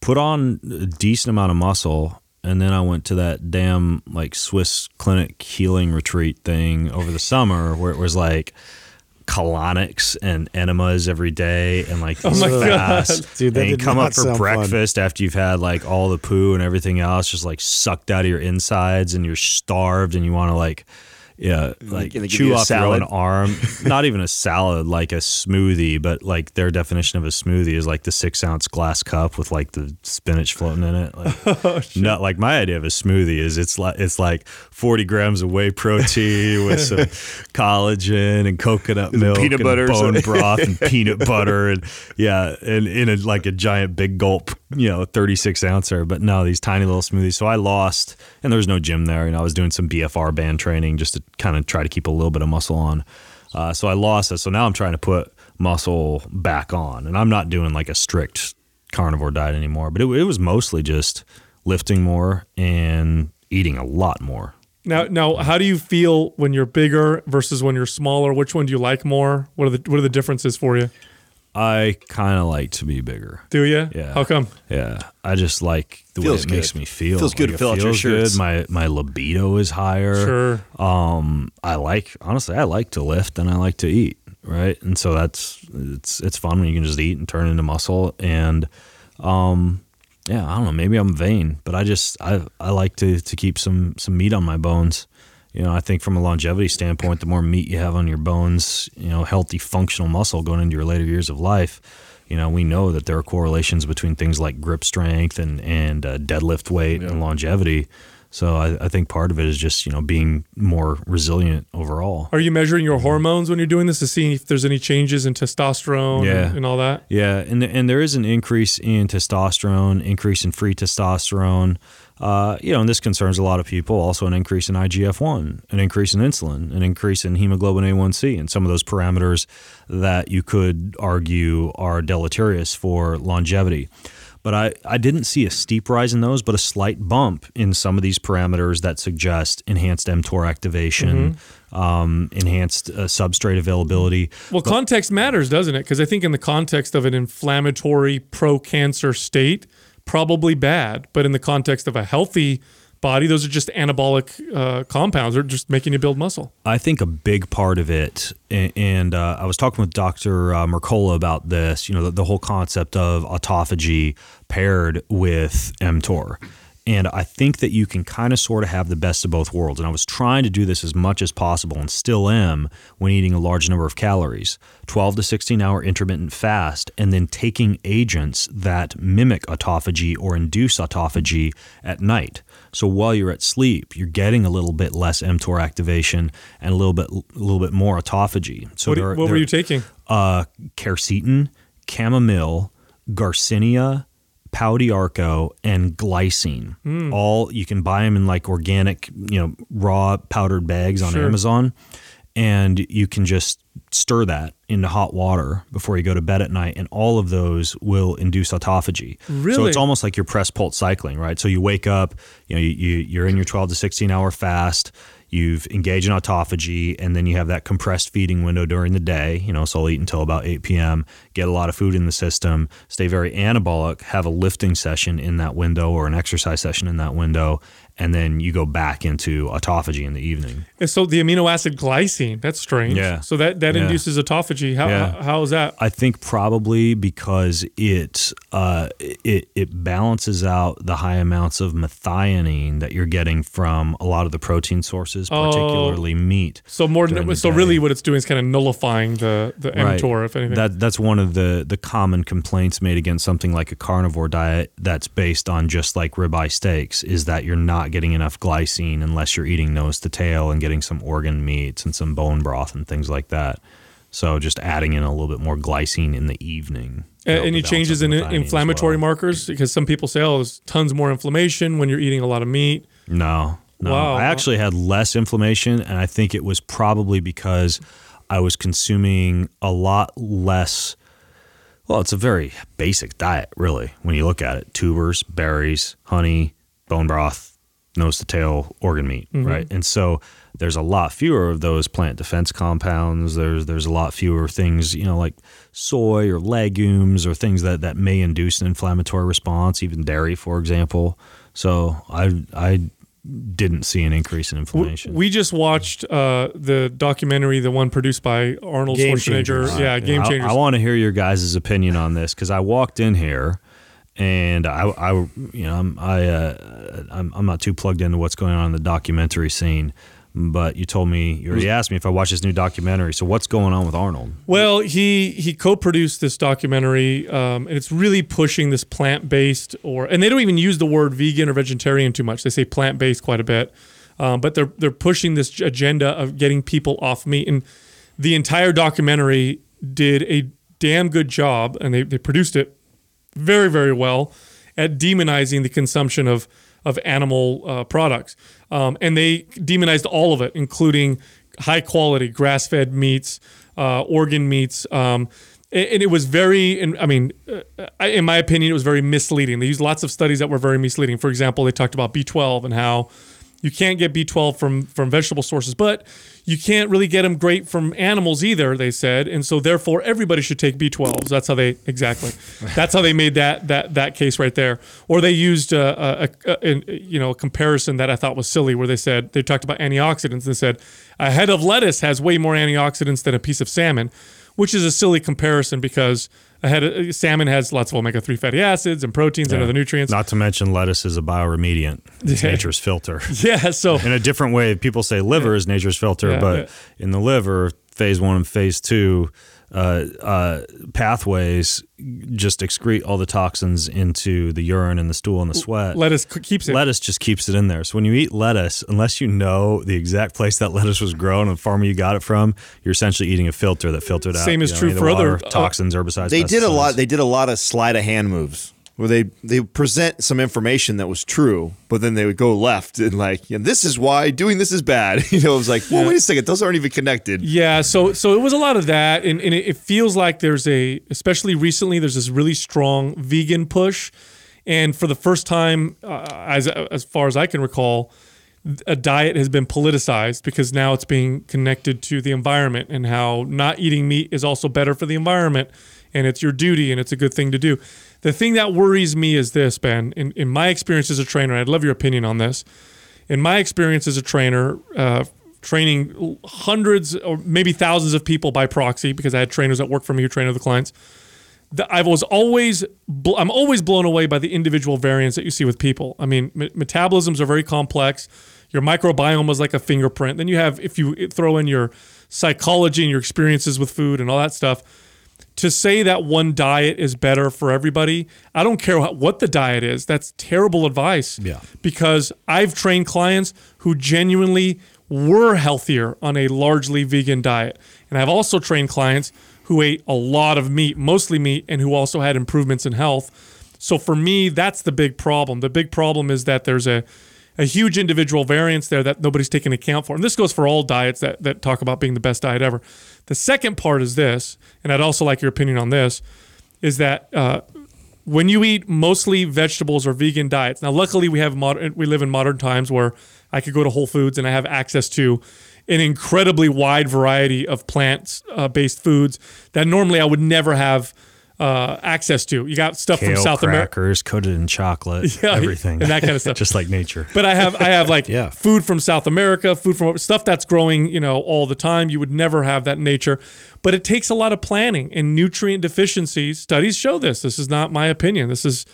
put on a decent amount of muscle. And then I went to that damn like Swiss clinic healing retreat thing over the summer where it was like colonics and enemas every day and like these my God. fasts. Dude, and you come up for sound fun. breakfast after you've had like all the poo and everything else just like sucked out of your insides and you're starved and you want to like yeah, like they chew a off your own salad. arm. Not even a salad, like a smoothie, but like their definition of a smoothie is like the six ounce glass cup with like the spinach floating in it. Like, oh, not like my idea of a smoothie is it's like it's like forty grams of whey protein with some collagen and coconut milk, peanut and butter bone broth, and peanut butter, and yeah, and in a like a giant big gulp, you know, thirty six ouncer. But no, these tiny little smoothies. So I lost, and there was no gym there, and I was doing some BFR band training just to kind of try to keep a little bit of muscle on. Uh, so I lost it. So now I'm trying to put muscle back on, and I'm not doing like a strict carnivore diet anymore. But it, it was mostly just lifting more and eating a lot more. Now, now, how do you feel when you're bigger versus when you're smaller? Which one do you like more? What are the what are the differences for you? I kind of like to be bigger. Do you? Yeah. How come? Yeah, I just like the Feels way it makes me feel. Feels good Like, to it fill out your feels shirts. Good. My my libido is higher. Sure. Um, I like honestly, I like to lift and I like to eat. Right, and so that's it's it's fun when you can just eat and turn into muscle. And um, yeah, I don't know. Maybe I'm vain, but I just I I like to to keep some some meat on my bones. You know, I think from a longevity standpoint, the more meat you have on your bones, you know, healthy functional muscle going into your later years of life. You know, we know that there are correlations between things like grip strength and and uh, deadlift weight and longevity. So I, I think part of it is just you know being more resilient overall. Are you measuring your hormones when you're doing this to see if there's any changes in testosterone Yeah. and, and all that? Yeah, and and there is an increase in testosterone, increase in free testosterone. Uh, you know, and this concerns a lot of people. Also, an increase in IGF one, an increase in insulin, an increase in hemoglobin A1C, and some of those parameters that you could argue are deleterious for longevity. But I, I didn't see a steep rise in those, but a slight bump in some of these parameters that suggest enhanced mTOR activation, um, enhanced uh, substrate availability. Well, context matters, doesn't it? Because I think in the context of an inflammatory pro-cancer state, probably bad. But in the context of a healthy body, those are just anabolic uh, compounds. They're just making you build muscle. I think a big part of it, a- and uh, I was talking with Dr. Uh, Mercola about this, you know, the, the whole concept of autophagy paired with mTOR. And I think that you can kind of sort of have the best of both worlds. And I was trying to do this as much as possible and still am when eating a large number of calories 12 to 16 hour intermittent fast, and then taking agents that mimic autophagy or induce autophagy at night. So while you're at sleep, you're getting a little bit less mTOR activation and a little bit a little bit more autophagy. So What, what were you taking? uh, quercetin, chamomile, garcinia, pau d'arco, and glycine. Hmm. All you can buy them in like organic, you know, raw powdered bags on Sure. Amazon, and you can just stir that into hot water before you go to bed at night, and all of those will induce autophagy. Really? So it's almost like you're press pulse cycling, right? So you wake up, you know, you, you you're in your 12 to 16 hour fast. You've engaged in autophagy, and then you have that compressed feeding window during the day. You know, so I'll eat until about 8 p.m., get a lot of food in the system, stay very anabolic, have a lifting session in that window or an exercise session in that window, and then you go back into autophagy in the evening. And so the amino acid glycine, that's strange. Yeah. So that, that Yeah. induces autophagy. How, Yeah. how, how is that? I think probably because it uh, it it balances out the high amounts of methionine that you're getting from a lot of the protein sources, Oh. particularly meat. So more so day. really what it's doing is kind of nullifying the, the mTOR, if anything. That that's one of the the common complaints made against something like a carnivore diet that's based on just like ribeye steaks is that you're not getting enough glycine unless you're eating nose to tail and getting some organ meats and some bone broth and things like that. So just adding in a little bit more glycine in the evening. Any changes in the methionine as inflammatory well. markers? Because some people say, oh, there's tons more inflammation when you're eating a lot of meat. No, no. Wow. I actually had less inflammation, and I think it was probably because I was consuming a lot less. Well, it's a very basic diet, really, when you look at it tubers, berries, honey, bone broth, nose to tail organ meat, right? And so there's a lot fewer of those plant defense compounds. There's there's a lot fewer things, you know, like soy or legumes or things that, that may induce an inflammatory response, even dairy, for example. So I I didn't see an increase in inflammation. We just watched uh, the documentary, the one produced by Arnold Game Schwarzenegger. Changers. Yeah, Game I- Changers. I, want to hear your guys' opinion on this because I walked in here and I, I you know, I'm, I, uh, I'm, I'm not too plugged into what's going on in the documentary scene, but you told me you already asked me if I watched this new documentary. So what's going on with Arnold? Well, he he co-produced this documentary, um, and it's really pushing this plant-based, or and they don't even use the word vegan or vegetarian too much. They say plant-based quite a bit, um, but they're they're pushing this agenda of getting people off meat, and the entire documentary did a damn good job, and they they produced it very very well at demonizing the consumption of of animal uh, products, um, and they demonized all of it, including high quality grass fed meats, uh, organ meats. Um, and it was very, and I mean, uh, in my opinion, it was very misleading. They used lots of studies that were very misleading. For example, they talked about B12 and how you can't get B12 from from vegetable sources, but you can't really get them great from animals either. They said, and so therefore everybody should take B12s. That's how they exactly. That's how they made that that that case right there. Or they used uh, uh, a, a, a, a you know a comparison that I thought was silly, where they said they talked about antioxidants and said a head of lettuce has way more antioxidants than a piece of salmon, which is a silly comparison because a head of, salmon has lots of omega three fatty acids and proteins and other nutrients. Not to mention lettuce is a bioremediant. It's Yeah. nature's filter. yeah, so in a different way. People say liver is nature's filter, Yeah, but yeah. in the liver, phase one and phase two uh, uh, pathways just excrete all the toxins into the urine and the stool and the sweat. lettuce keeps it. Lettuce just keeps it in there. So when you eat lettuce, unless you know the exact place that lettuce was grown and the farmer you got it from, you're essentially eating a filter that filtered out. Same is you know, true for the other, uh, toxins, herbicides. They did a lot. They did a lot of sleight of hand moves where they they present some information that was true, but then they would go left and like, yeah, this is why doing this is bad. You know, it was like, well, wait a second, those aren't even connected. Yeah, so so it was a lot of that, and, and it, it feels like there's a, especially recently, there's this really strong vegan push, and for the first time, uh, as as far as I can recall, a diet has been politicized because now it's being connected to the environment and how not eating meat is also better for the environment, and it's your duty and it's a good thing to do. The thing that worries me is this, Ben. In in my experience as a trainer, I'd love your opinion on this in my experience as a trainer, uh, training hundreds or maybe thousands of people by proxy, because I had trainers that work for me who train other clients, I was always I'm always blown away by the individual variants that you see with people. I mean, me- metabolisms are very complex. Your microbiome is like a fingerprint. Then you have if you throw in your psychology and your experiences with food and all that stuff. To say that one diet is better for everybody, I don't care what, the diet is. That's terrible advice. Yeah. Because I've trained clients who genuinely were healthier on a largely vegan diet. And I've also trained clients who ate a lot of meat, mostly meat, and who also had improvements in health. So for me, that's the big problem. The big problem is that there's a a huge individual variance there that nobody's taking account for. And this goes for all diets that, that talk about being the best diet ever. The second part is this, and I'd also like your opinion on this, is that uh, when you eat mostly vegetables or vegan diets. Now, luckily, we have modern, we live in modern times where I could go to Whole Foods and I have access to an incredibly wide variety of plant-based foods that normally I would never have uh, access to. You got stuff Kale from South America. crackers coated in chocolate, Yeah, everything, and that kind of stuff. just like nature. But I have I have like Yeah. food from South America, food from stuff that's growing, you know, all the time. You would never have that in nature. But it takes a lot of planning and nutrient deficiencies. Studies show this. This is not my opinion. This is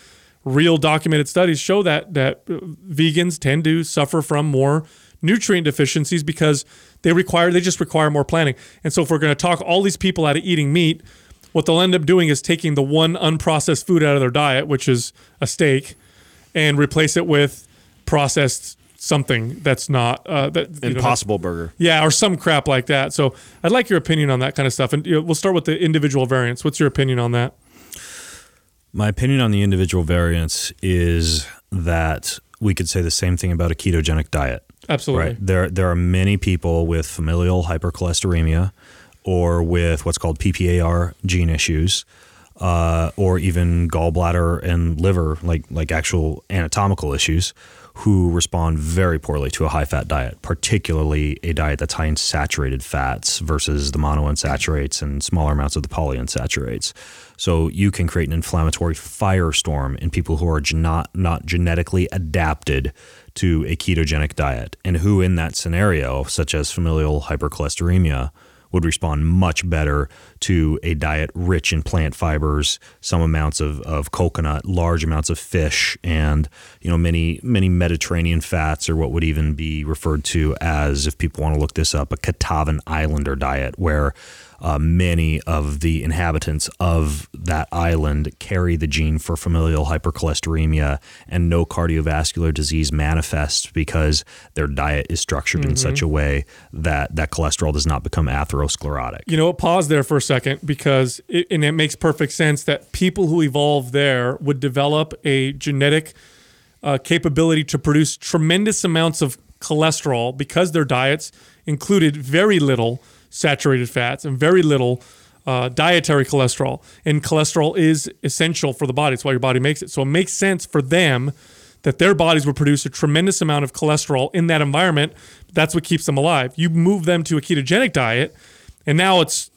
real documented studies show that that uh, vegans tend to suffer from more nutrient deficiencies because they require they just require more planning. And so if we're going to talk all these people out of eating meat, what they'll end up doing is taking the one unprocessed food out of their diet, which is a steak, and replace it with processed something that's not uh, that you know, Impossible burger. yeah, or some crap like that. So I'd like your opinion on that kind of stuff. And you know, we'll start with the individual variants. What's your opinion on that? My opinion on the individual variants is that we could say the same thing about a ketogenic diet. Absolutely. Right. There there are many people with familial hypercholesteremia or with what's called PPAR gene issues. Uh, or even gallbladder and liver, like like actual anatomical issues, who respond very poorly to a high fat diet, particularly a diet that's high in saturated fats versus the monounsaturates and smaller amounts of the polyunsaturates. So you can create an inflammatory firestorm in people who are not not genetically adapted to a ketogenic diet, and who in that scenario, such as familial hypercholesteremia, would respond much better to a diet rich in plant fibers, some amounts of, of coconut, large amounts of fish, and you know many many Mediterranean fats, or what would even be referred to as, if people want to look this up, a Kitavan Islander diet, where uh, many of the inhabitants of that island carry the gene for familial hypercholesteremia, and no cardiovascular disease manifests because their diet is structured in such a way that that cholesterol does not become atherosclerotic. You know what? Pause there for a second because, it, and it makes perfect sense that people who evolve there would develop a genetic uh, capability to produce tremendous amounts of cholesterol because their diets included very little saturated fats and very little uh, dietary cholesterol. And cholesterol is essential for the body. It's why your body makes it. So it makes sense for them that their bodies would produce a tremendous amount of cholesterol in that environment. That's what keeps them alive. You move them to a ketogenic diet, and now it's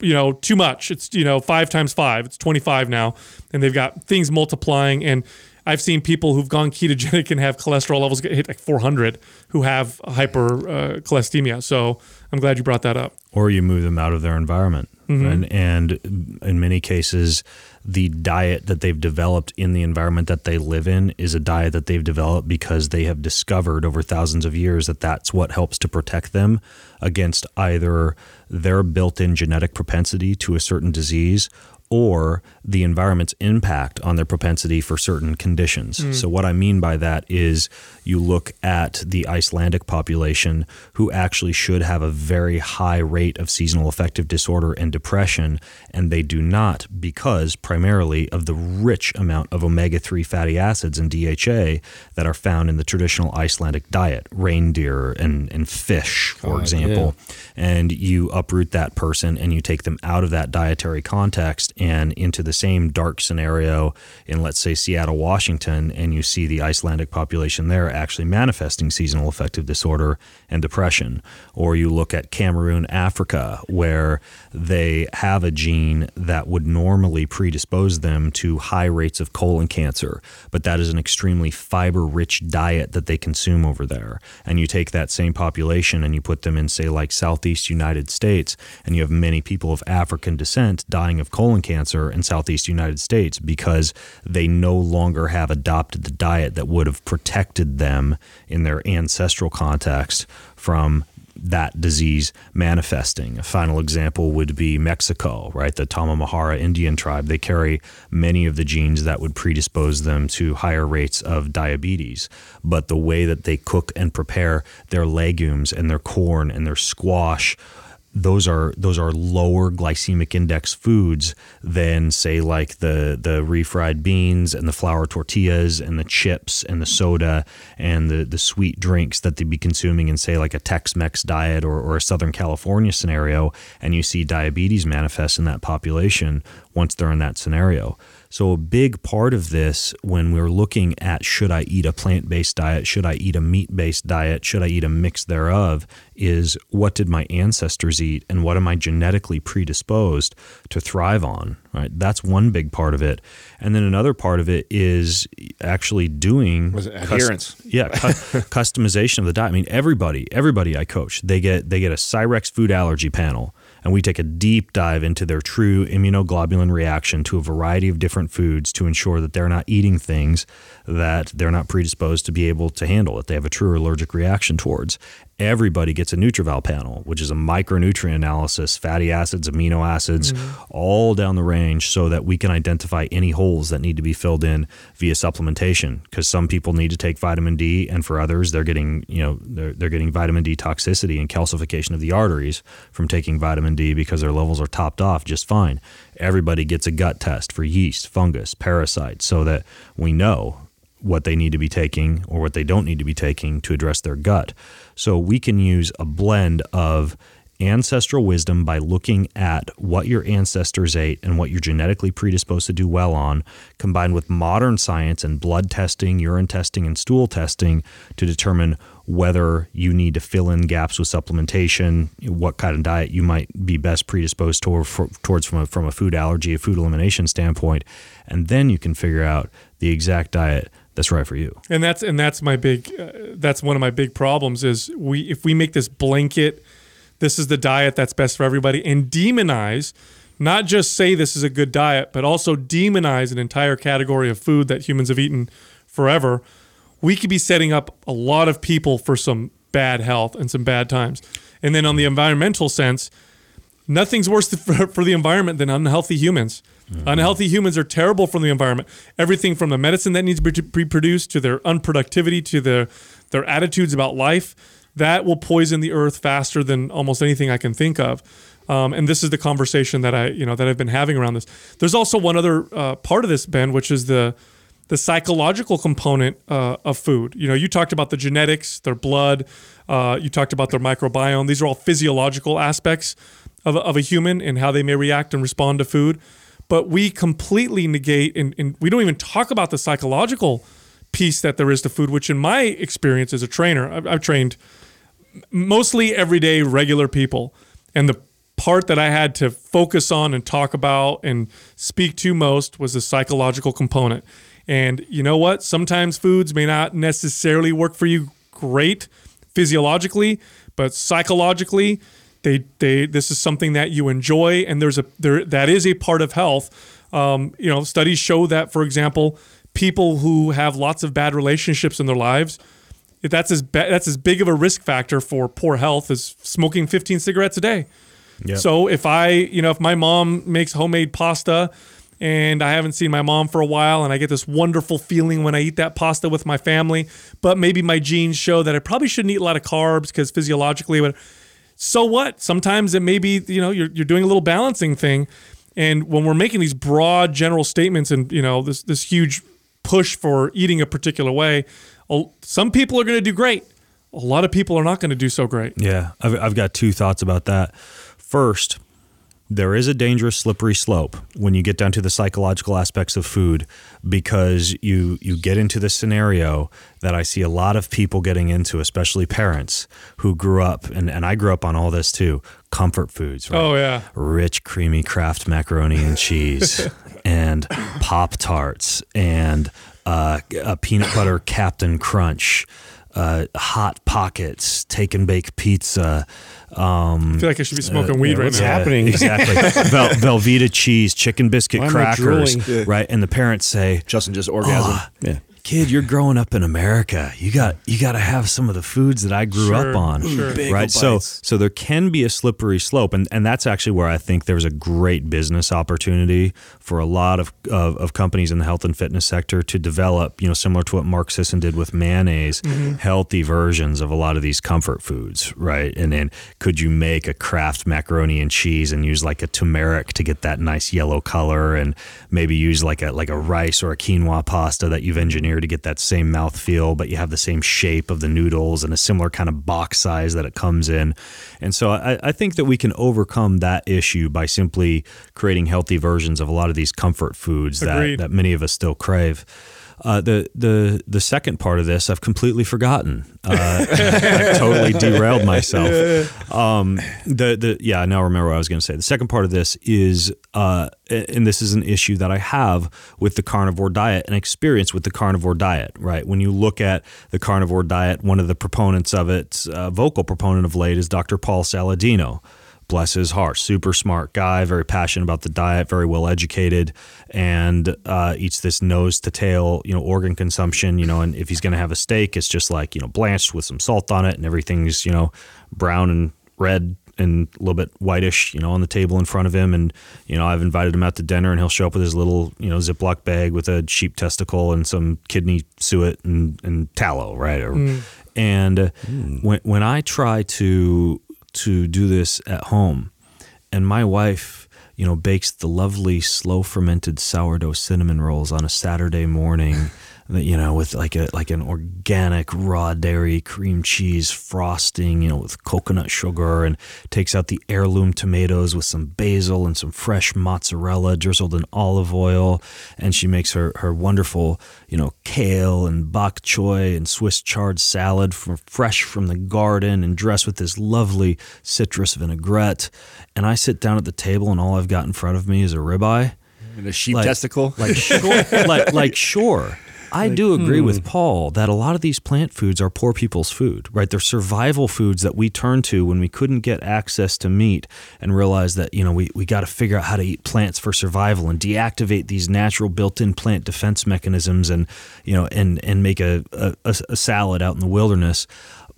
you know too much. It's you know five times five. It's twenty five now, and they've got things multiplying. And I've seen people who've gone ketogenic and have cholesterol levels get hit like four hundred who have hyper uh. So I'm glad you brought that up. or you move them out of their environment. Mm-hmm. And, and in many cases, the diet that they've developed in the environment that they live in is a diet that they've developed because they have discovered over thousands of years that that's what helps to protect them against either their built in genetic propensity to a certain disease or the environment's impact on their propensity for certain conditions. Mm. So, what I mean by that is you look at the Icelandic population who actually should have a very high rate of seasonal affective disorder and depression, and they do not because primarily of the rich amount of omega 3 fatty acids and DHA that are found in the traditional Icelandic diet, reindeer and, and fish, for example. And you uproot that person and you take them out of that dietary context and into the same dark scenario in, let's say, Seattle, Washington, and you see the Icelandic population there actually manifesting seasonal affective disorder and depression. Or you look at Cameroon, Africa, where they have a gene that would normally predispose them to high rates of colon cancer, but that is an extremely fiber rich diet that they consume over there. And you take that same population and you put them in, say, like Southeast United States, and you have many people of African descent dying of colon cancer cancer in Southeast United States because they no longer have adopted the diet that would have protected them in their ancestral context from that disease manifesting. A final example would be Mexico, right? The Tarahumara Indian tribe. They carry many of the genes that would predispose them to higher rates of diabetes. But the way that they cook and prepare their legumes and their corn and their squash those are those are lower glycemic index foods than say like the the refried beans and the flour tortillas and the chips and the soda and the the sweet drinks that they'd be consuming in say like a Tex-Mex diet or, or a Southern California scenario and you see diabetes manifest in that population once they're in that scenario. So, a big part of this when we're looking at should I eat a plant based diet, should I eat a meat based diet, should I eat a mix thereof, is what did my ancestors eat and what am I genetically predisposed to thrive on, right? That's one big part of it. And then another part of it is actually doing adherence? yeah, cu- customization of the diet. I mean, everybody, everybody I coach, they get they get a Cyrex food allergy panel and we take a deep dive into their true immunoglobulin reaction to a variety of different foods to ensure that they're not eating things that they're not predisposed to be able to handle, that they have a true allergic reaction towards. Everybody gets a NutrEval panel, which is a micronutrient analysis, fatty acids, amino acids, mm-hmm. all down the range so that we can identify any holes that need to be filled in via supplementation. Because some people need to take vitamin D, and for others, they're getting, you know, they're, they're getting vitamin D toxicity and calcification of the arteries from taking vitamin D because their levels are topped off just fine. Everybody gets a gut test for yeast, fungus, parasites, so that we know what they need to be taking or what they don't need to be taking to address their gut. So we can use a blend of ancestral wisdom by looking at what your ancestors ate and what you're genetically predisposed to do well on, combined with modern science and blood testing, urine testing, and stool testing to determine whether you need to fill in gaps with supplementation, what kind of diet you might be best predisposed toward, towards from a, from a food allergy, a food elimination standpoint, and then you can figure out the exact diet that's right for you. and that's and that's my big uh, that's one of my big problems is we if we make this blanket this is the diet that's best for everybody and demonize not just say this is a good diet but also demonize an entire category of food that humans have eaten forever we could be setting up a lot of people for some bad health and some bad times and then on the environmental sense nothing's worse for, for the environment than unhealthy humans. Unhealthy humans are terrible for the environment. Everything from the medicine that needs to be produced to their unproductivity to their their attitudes about life that will poison the earth faster than almost anything I can think of. Um, and this is the conversation that I you know that I've been having around this. There's also one other uh, part of this, Ben, which is the the psychological component uh, of food. You know, you talked about the genetics, their blood. Uh, you talked about their microbiome. These are all physiological aspects of of a human and how they may react and respond to food. But we completely negate and, and we don't even talk about the psychological piece that there is to food, which in my experience as a trainer, I've, I've trained mostly everyday regular people. And the part that I had to focus on and talk about and speak to most was the psychological component. And you know what? Sometimes foods may not necessarily work for you great physiologically, but psychologically, they they this is something that you enjoy, and there's a there that is a part of health. Um, you know, studies show that, for example, people who have lots of bad relationships in their lives, that's as ba- that's as big of a risk factor for poor health as smoking 15 cigarettes a day. Yep. So if I, you know, if my mom makes homemade pasta and I haven't seen my mom for a while and I get this wonderful feeling when I eat that pasta with my family, but maybe my genes show that I probably shouldn't eat a lot of carbs because physiologically, but so what? Sometimes it may be, you know, you're, you're doing a little balancing thing. And when we're making these broad general statements and, you know, this, this huge push for eating a particular way, some people are going to do great. A lot of people are not going to do so great. Yeah, I've, I've got two thoughts about that. First, there is a dangerous slippery slope when you get down to the psychological aspects of food because you you get into this scenario that I see a lot of people getting into, especially parents who grew up and, and I grew up on all this too, comfort foods, right? Oh, yeah. Rich, creamy Kraft macaroni and cheese and Pop Tarts and uh, a peanut butter Captain Crunch, uh, hot pockets, take and bake pizza, Um, I feel like I should be smoking weed uh, right what's now. happening? Exactly. Vel- Velveeta cheese, chicken biscuit Why crackers, right? And the parents say, Justin just orgasm. Yeah. Kid, you're growing up in America. You got you got to have some of the foods that I grew Sure, up on, sure. Bagel right? So bites. so there can be a slippery slope, and and that's actually where I think there's a great business opportunity for a lot of of, of companies in the health and fitness sector to develop, you know, similar to what Mark Sisson did with mayonnaise, mm-hmm. healthy versions of a lot of these comfort foods, right? And then could you make a Kraft macaroni and cheese and use like a turmeric to get that nice yellow color, and maybe use like a like a rice or a quinoa pasta that you've engineered to get that same mouth feel, but you have the same shape of the noodles and a similar kind of box size that it comes in. And so I, I think that we can overcome that issue by simply creating healthy versions of a lot of these comfort foods that, that many of us still crave. Uh, the the the second part of this I've completely forgotten. Uh, I totally derailed myself. Um, the the yeah, I now remember what I was going to say. The second part of this is, uh, and this is an issue that I have with the carnivore diet and experience with the carnivore diet. Right, when you look at the carnivore diet, one of the proponents of it, uh, vocal proponent of late, is Dr. Paul Saladino bless his heart, super smart guy, very passionate about the diet, very well educated, and uh, eats this nose to tail, you know, organ consumption, you know, and if he's going to have a steak, it's just like, you know, blanched with some salt on it and everything's, you know, brown and red and a little bit whitish, you know, on the table in front of him. And, you know, I've invited him out to dinner and he'll show up with his little, you know, Ziploc bag with a sheep testicle and some kidney suet and, and tallow, right? Or, And uh, when, when I try to, to do this at home, and my wife, you know, bakes the lovely slow fermented sourdough cinnamon rolls on a Saturday morning, you know, with like a like an organic raw dairy cream cheese frosting, you know, with coconut sugar, and takes out the heirloom tomatoes with some basil and some fresh mozzarella drizzled in olive oil, and she makes her her wonderful, you know, kale and bok choy and Swiss chard salad from fresh from the garden and dressed with this lovely citrus vinaigrette. And I sit down at the table and all I've got in front of me is a ribeye. And a sheep Like- testicle. Like sure, like like sure. I do agree with hmm. Paul that a lot of these plant foods are poor people's food, right? They're survival foods that we turn to when we couldn't get access to meat and realize that, you know, we, we got to figure out how to eat plants for survival and deactivate these natural built-in plant defense mechanisms and, you know, and, and make a, a, a salad out in the wilderness.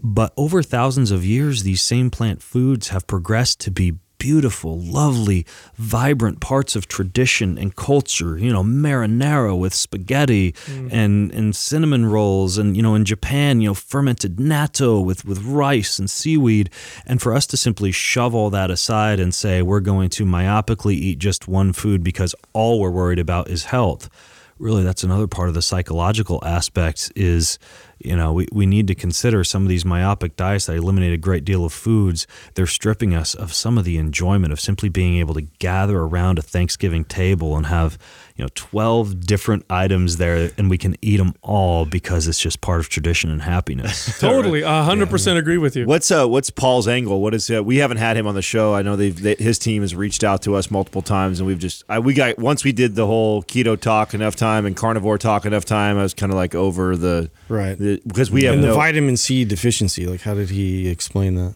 But over thousands of years, these same plant foods have progressed to be beautiful, lovely, vibrant parts of tradition and culture. You know, marinara with spaghetti mm-hmm. and and cinnamon rolls, and you know, in Japan, you know, fermented natto with with rice and seaweed. And for us to simply shove all that aside and say we're going to myopically eat just one food because all we're worried about is health. Really, that's another part of the psychological aspect is you know, we, we need to consider some of these myopic diets that eliminate a great deal of foods. They're stripping us of some of the enjoyment of simply being able to gather around a Thanksgiving table and have, you know, 12 different items there and we can eat them all because it's just part of tradition and happiness. Totally, a hundred percent agree with you. What's uh what's Paul's angle? What is uh, we haven't had him on the show. I know they've they, his team has reached out to us multiple times, and we've just I, we got once we did the whole keto talk enough time and carnivore talk enough time. I was kind of like over the Right. the, because we have and no the vitamin C deficiency, like how did he explain that?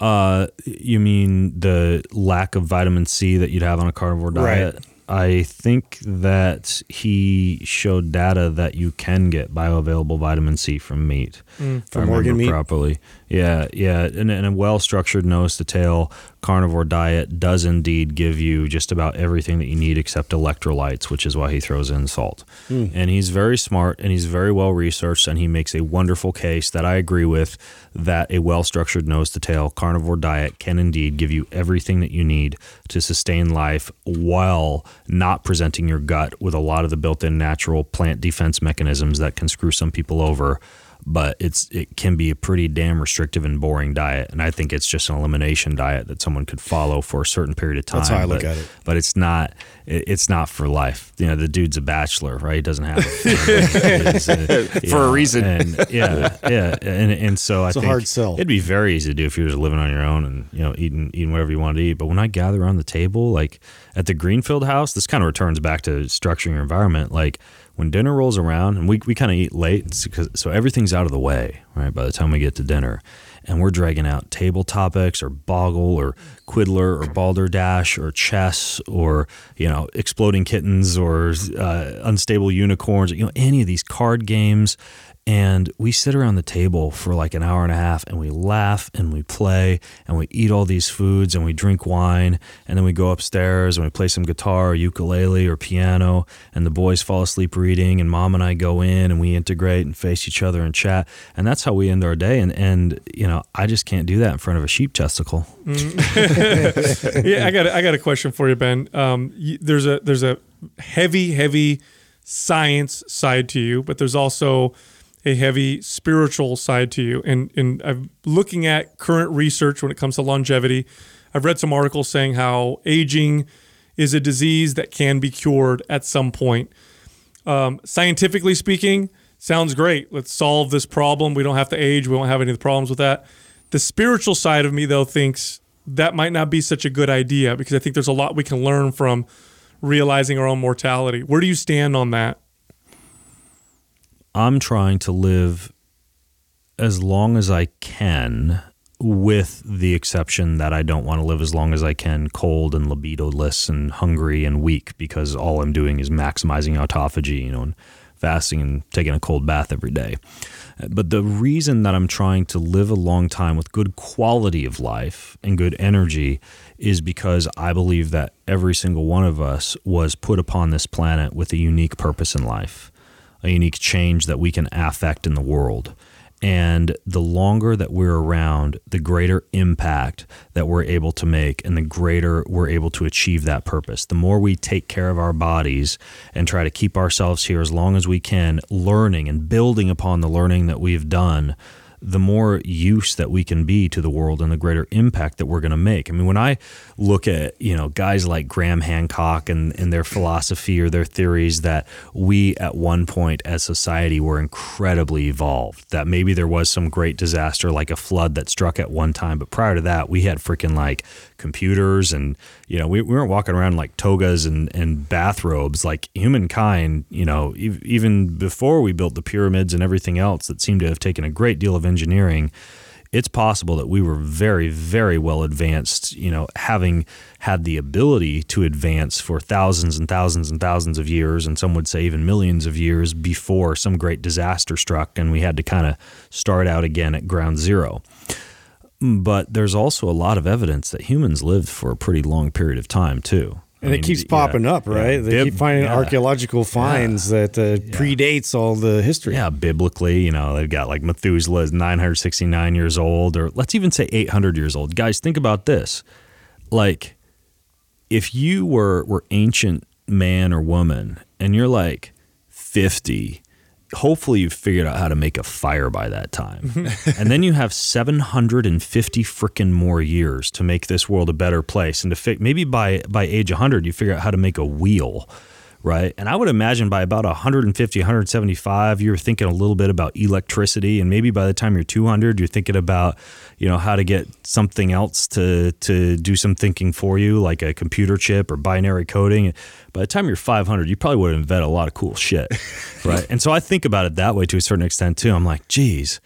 Uh, you mean the lack of vitamin C that you'd have on a carnivore diet? Right. I think that he showed data that you can get bioavailable vitamin C from meat. Mm. I From organ meat? properly. Yeah, yeah. And, and a well structured nose to tail carnivore diet does indeed give you just about everything that you need except electrolytes, which is why he throws in salt. Hmm. And he's very smart and he's very well researched and he makes a wonderful case that I agree with that a well structured nose to tail carnivore diet can indeed give you everything that you need to sustain life while not presenting your gut with a lot of the built in natural plant defense mechanisms that can screw some people over but it's it can be a pretty damn restrictive and boring diet and i think it's just an elimination diet that someone could follow for a certain period of time That's how I look but, at it. but it's not it, it's not for life you know the dude's a bachelor, right? He doesn't have a uh, For a reason. And yeah, yeah, and and so I a think hard sell. it'd be very easy to do if you were just living on your own and you know eating eating whatever you wanted to eat. But when I gather around the table, like at the Greenfield House, this kind of returns back to structuring your environment. Like when dinner rolls around, and we we kind of eat late, it's 'cause- so everything's out of the way, right? By the time we get to dinner, and we're dragging out table topics or Boggle or Quiddler or Balderdash or chess or you know exploding kittens or uh, unstable unicorns, you know any of these card games. And we sit around the table for like an hour and a half and we laugh and we play and we eat all these foods and we drink wine. And then we go upstairs and we play some guitar or ukulele or piano. And the boys fall asleep reading. And mom and I go in and we integrate and face each other and chat. And that's how we end our day. And, and you know, I just can't do that in front of a sheep testicle. yeah, I got a, I got a question for you, Ben. Um, there's a there's a heavy heavy science side to you, but there's also a heavy spiritual side to you. And and I'm looking at current research when it comes to longevity. I've read some articles saying how aging is a disease that can be cured at some point. Um, scientifically speaking, sounds great. Let's solve this problem. We don't have to age. We won't have any of the problems with that. The spiritual side of me, though, thinks that might not be such a good idea because I think there's a lot we can learn from realizing our own mortality. Where do you stand on that? I'm trying to live as long as I can, with the exception that I don't want to live as long as I can cold and libidoless and hungry and weak because all I'm doing is maximizing autophagy, you know, and fasting and taking a cold bath every day. But the reason that I'm trying to live a long time with good quality of life and good energy is because I believe that every single one of us was put upon this planet with a unique purpose in life a unique change that we can affect in the world. And the longer that we're around, the greater impact that we're able to make and the greater we're able to achieve that purpose. The more we take care of our bodies and try to keep ourselves here as long as we can, learning and building upon the learning that we've done, the more use that we can be to the world and the greater impact that we're going to make. I mean, when I look at, you know, guys like Graham Hancock and, and their philosophy or their theories that we at one point as society were incredibly evolved, that maybe there was some great disaster like a flood that struck at one time, but prior to that, we had freaking like computers and, you know, we, we weren't walking around like togas and, and bathrobes like humankind, you know, ev- even before we built the pyramids and everything else that seemed to have taken a great deal of engineering it's possible that we were very, very well advanced, you know, having had the ability to advance for thousands and thousands and thousands of years, and some would say even millions of years before some great disaster struck, and we had to kind of start out again at ground zero. But there's also a lot of evidence that humans lived for a pretty long period of time, too. And I it mean, keeps yeah, popping up, yeah. right? They Bib- keep finding yeah. archaeological finds that uh, predates all the history. Yeah, biblically, you know, they've got like Methuselah is 969 years old, or let's even say 800 years old. Guys, think about this. Like, if you were were ancient man or woman, and you're like 50, hopefully you've figured out how to make a fire by that time, and then you have 750 freaking more years to make this world a better place, and to fi- maybe by by age 100 you figure out how to make a wheel right? And I would imagine by about 150, 175, you're thinking a little bit about electricity, and maybe by the time you're 200, you're thinking about, you know, how to get something else to to do some thinking for you, like a computer chip or binary coding. By the time you're 500, you probably would have invented a lot of cool shit, right? and so I think about it that way to a certain extent too. I'm like, geez.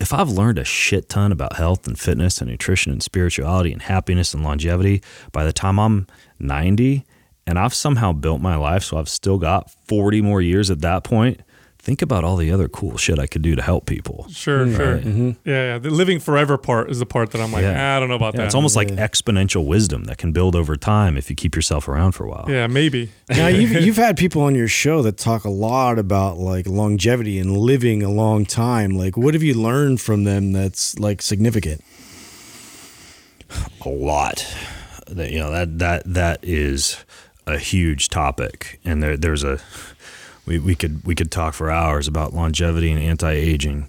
If I've learned a shit ton about health and fitness and nutrition and spirituality and happiness and longevity, by the time I'm 90, and I've somehow built my life so I've still got 40 more years at that point, think about all the other cool shit I could do to help people. Sure, sure. Yeah, yeah. The living forever part is the part that I'm like, Yeah. "Ah, I don't know about Yeah, that. it's almost like exponential wisdom that can build over time if you keep yourself around for a while. yeah, maybe. Now you've you've had people on your show that talk a lot about like longevity and living a long time. Like, what have you learned from them that's like significant? a lot. That you know that that that is a huge topic, and there, there's a we, we could we could talk for hours about longevity and anti aging.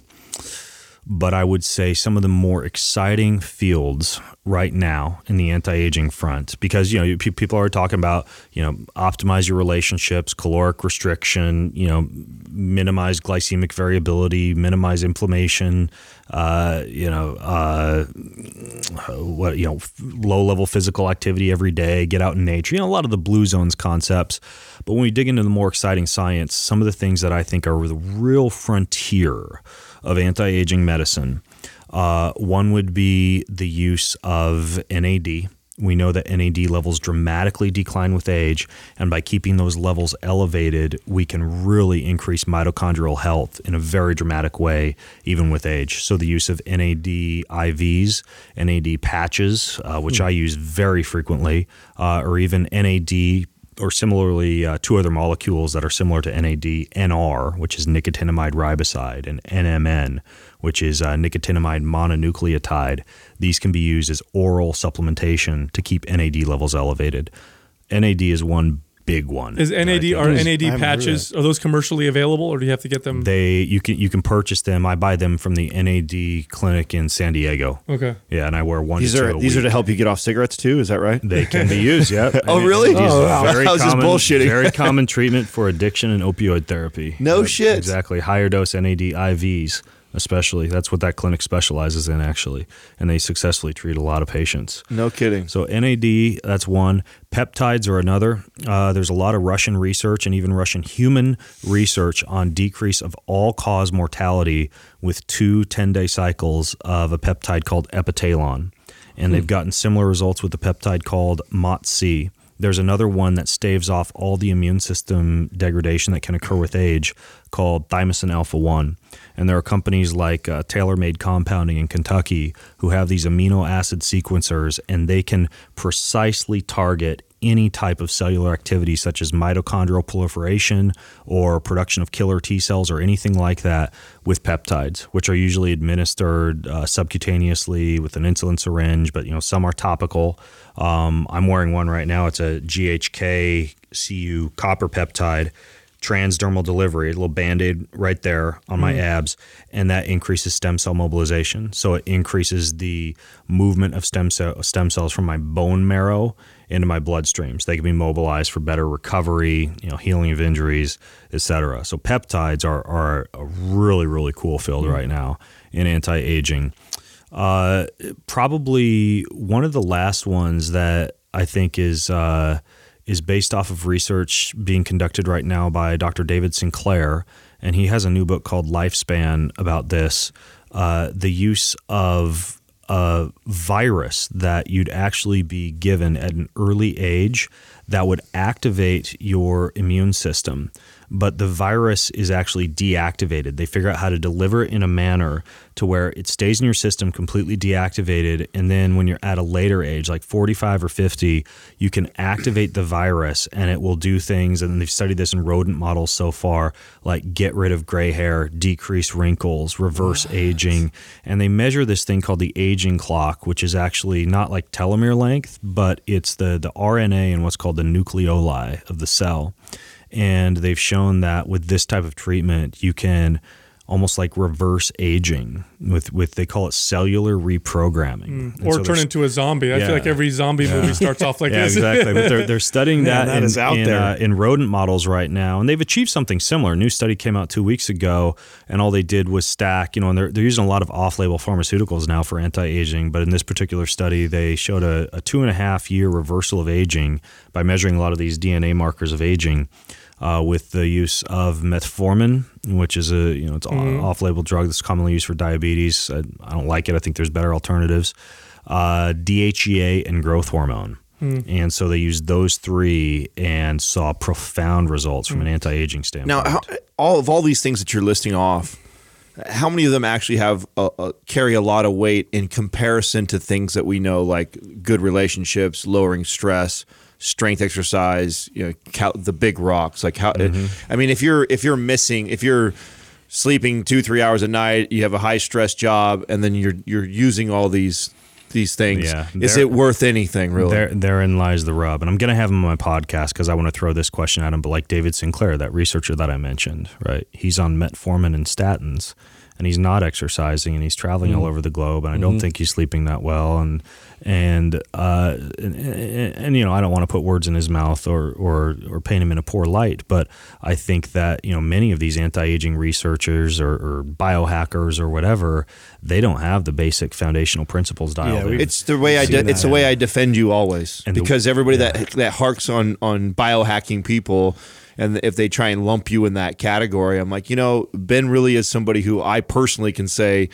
but I would say some of the more exciting fields right now in the anti-aging front because you know people are talking about you know optimize your relationships caloric restriction you know minimize glycemic variability minimize inflammation uh, you know uh, what you know low level physical activity every day get out in nature you know a lot of the blue zones concepts but when we dig into the more exciting science some of the things that I think are the real frontier of anti-aging medicine uh, one would be the use of NAD. We know that NAD levels dramatically decline with age, and by keeping those levels elevated, we can really increase mitochondrial health in a very dramatic way, even with age. So, the use of NAD IVs, NAD patches, uh, which I use very frequently, uh, or even NAD or similarly uh, two other molecules that are similar to NAD, NR, which is nicotinamide riboside, and NMN, which is uh, nicotinamide mononucleotide. These can be used as oral supplementation to keep NAD levels elevated. NAD is one big one. Is NAD are is- NAD patches are those commercially available or do you have to get them? they you can you can purchase them. I buy them from the NAD clinic in San Diego. okay. Yeah, and I wear one. These to are two a these are to help you get off cigarettes too. Is that right? They can be used, yeah. Oh, really? NAD is Oh, wow. Very I was just common, bullshitting. very common treatment for addiction and opioid therapy. No Yep, shit. Exactly. Higher dose NAD IVs, especially. That's what that clinic specializes in, actually. And they successfully treat a lot of patients. No kidding. So NAD, that's one. Peptides are another. Uh, there's a lot of Russian research and even Russian human research on decrease of all cause mortality with two 10 day cycles of a peptide called epitalon. And they've gotten similar results with the peptide called MOTS-c. There's another one that staves off all the immune system degradation that can occur with age called thymosin alpha 1. And there are companies like uh, Tailor Made Compounding in Kentucky who have these amino acid sequencers and they can precisely target any type of cellular activity, such as mitochondrial proliferation or production of killer T cells or anything like that, with peptides, which are usually administered uh, subcutaneously with an insulin syringe, but you know some are topical. Um, I'm wearing one right now. It's a GHK CU copper peptide transdermal delivery, a little band-aid right there on my abs, and that increases stem cell mobilization. So it increases the movement of stem cell stem cells from my bone marrow into my bloodstreams. They can be mobilized for better recovery, you know, healing of injuries, etc. So peptides are are a really really cool field right now in anti-aging. Uh, probably one of the last ones that I think is uh, is based off of research being conducted right now by Dr. David Sinclair, and he has a new book called Lifespan about this. Uh, the use of a virus that you'd actually be given at an early age that would activate your immune system. But the virus is actually deactivated. They figure out how to deliver it in a manner to where it stays in your system completely deactivated. And then when you're at a later age, like 45 or 50, you can activate the virus and it will do things. And they've studied this in rodent models so far, like get rid of gray hair, decrease wrinkles, reverse aging. And they measure this thing called the aging clock, which is actually not like telomere length, but it's the, the RNA and what's called the nucleoli of the cell. And they've shown that with this type of treatment, you can almost like reverse aging with, with they call it cellular reprogramming. And Or so turn into a zombie. I Yeah. feel like every zombie movie starts off like yeah, this. exactly. But they're, they're studying Man, that, that in, is out in, there. Uh, in rodent models right now, and they've achieved something similar. A new study came out two weeks ago, and all they did was stack, you know, and they're, they're using a lot of off-label pharmaceuticals now for anti-aging. But in this particular study, they showed a, a two and a half year reversal of aging by measuring a lot of these DNA markers of aging. Uh, with the use of metformin, which is a you know it's an mm-hmm. off-label drug that's commonly used for diabetes. I, I don't like it. I think there's better alternatives. Uh, DHEA and growth hormone. Hmm. And so they used those three and saw profound results from an hmm. anti-aging standpoint. Now, how, all of all these things that you're listing off, how many of them actually have a, a, carry a lot of weight in comparison to things that we know, like good relationships, lowering stress, strength exercise, you know, cal- the big rocks? Like how? I mean, if you're if you're missing, if you're sleeping two three hours a night, you have a high stress job, and then you're you're using all these these things. Yeah, is it worth anything really? There, therein lies the rub. And I'm going to have him on my podcast because I want to throw this question at him. But like David Sinclair, that researcher that I mentioned, right? He's on metformin and statins. and he's not exercising and he's traveling mm-hmm. all over the globe and I don't mm-hmm. think he's sleeping that well and and uh and, and, and, you know I don't want to put words in his mouth or or or paint him in a poor light but I think that you know many of these anti-aging researchers or, or biohackers or whatever they don't have the basic foundational principles dialed Yeah, in. It's the way I seen de- it's the way I defend you always. And the- because everybody that that harks on on biohacking people and if they try and lump you in that category, I'm like, you know, Ben really is somebody who I personally can say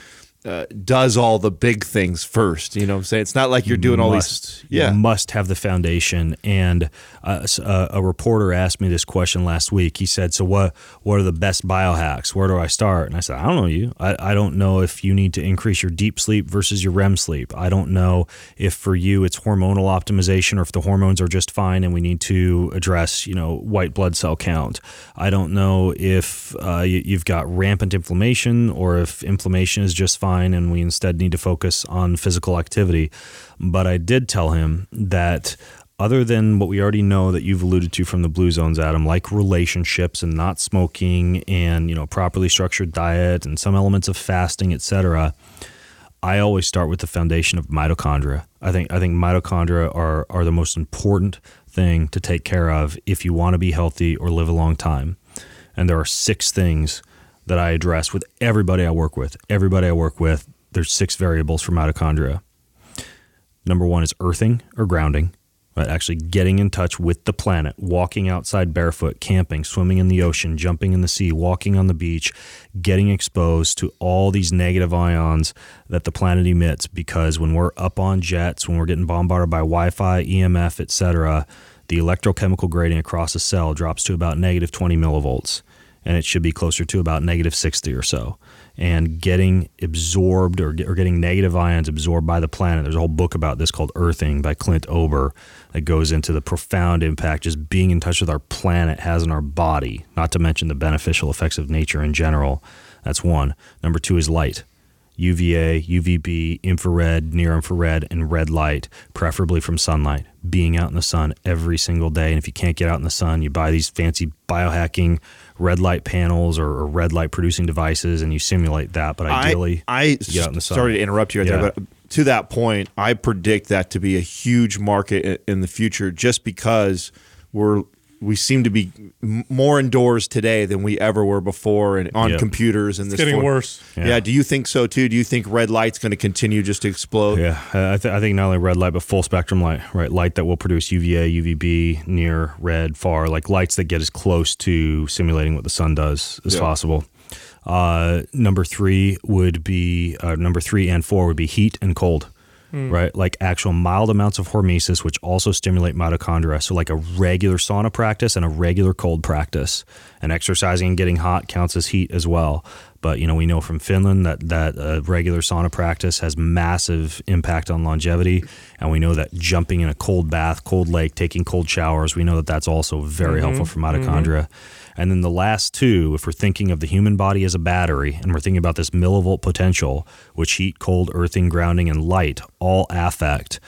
uh, does all the big things first. You know what I'm saying? It's not like you're doing all must, these. Yeah. you must have the foundation. And uh, s- uh, a reporter asked me this question last week. He said, "So what? What are the best biohacks? Where do I start?" And I said, "I don't know you. I, I don't know if you need to increase your deep sleep versus your REM sleep. I don't know if for you it's hormonal optimization or if the hormones are just fine and we need to address, you know, white blood cell count. I don't know if uh, you, you've got rampant inflammation or if inflammation is just fine and we instead need to focus on physical activity. But I did tell him that other than what we already know that you've alluded to from the blue zones, Adam, like relationships and not smoking and, you know, properly structured diet and some elements of fasting, etc. I always start with the foundation of mitochondria. I think I think mitochondria are are the most important thing to take care of if you want to be healthy or live a long time. And there are six things that I address with everybody I work with. Everybody I work with, there's six variables for mitochondria. Number one is earthing or grounding, right? Actually getting in touch with the planet, walking outside barefoot, camping, swimming in the ocean, jumping in the sea, walking on the beach, getting exposed to all these negative ions that the planet emits. Because when we're up on jets, when we're getting bombarded by Wi Fi, EMF, etc., the electrochemical gradient across a cell drops to about negative 20 millivolts and it should be closer to about negative 60 or so. And getting absorbed or, or getting negative ions absorbed by the planet. There's a whole book about this called Earthing by Clint Ober that goes into the profound impact just being in touch with our planet has on our body, not to mention the beneficial effects of nature in general. That's one. Number two is light. UVA, UVB, infrared, near infrared, and red light, preferably from sunlight. Being out in the sun every single day. And if you can't get out in the sun, you buy these fancy biohacking red light panels or, or red light producing devices and you simulate that. But ideally, I, I you get out in the sun. sorry to interrupt you right Yeah. there, but to that point, I predict that to be a huge market in the future, just because we're we seem to be more indoors today than we ever were before, and on Yep. computers and this getting form- worse. Yeah. Yeah. do you think so too? Do you think red light's going to continue just to explode? Yeah, I, th- I think not only red light, but full spectrum light, right? Light that will produce UVA, UVB, near, red, far, like lights that get as close to simulating what the sun does as Yeah. possible. Uh, number three would be uh, number three and four would be heat and cold, right? Like actual mild amounts of hormesis, which also stimulate mitochondria. So like a regular sauna practice and a regular cold practice, and exercising and getting hot counts as heat as well. But you know we know from Finland that that uh, regular sauna practice has massive impact on longevity, and we know that jumping in a cold bath, cold lake, taking cold showers, we know that that's also very helpful for mitochondria. And then the last two, if we're thinking of the human body as a battery and we're thinking about this millivolt potential, which heat, cold, earthing, grounding, and light all affect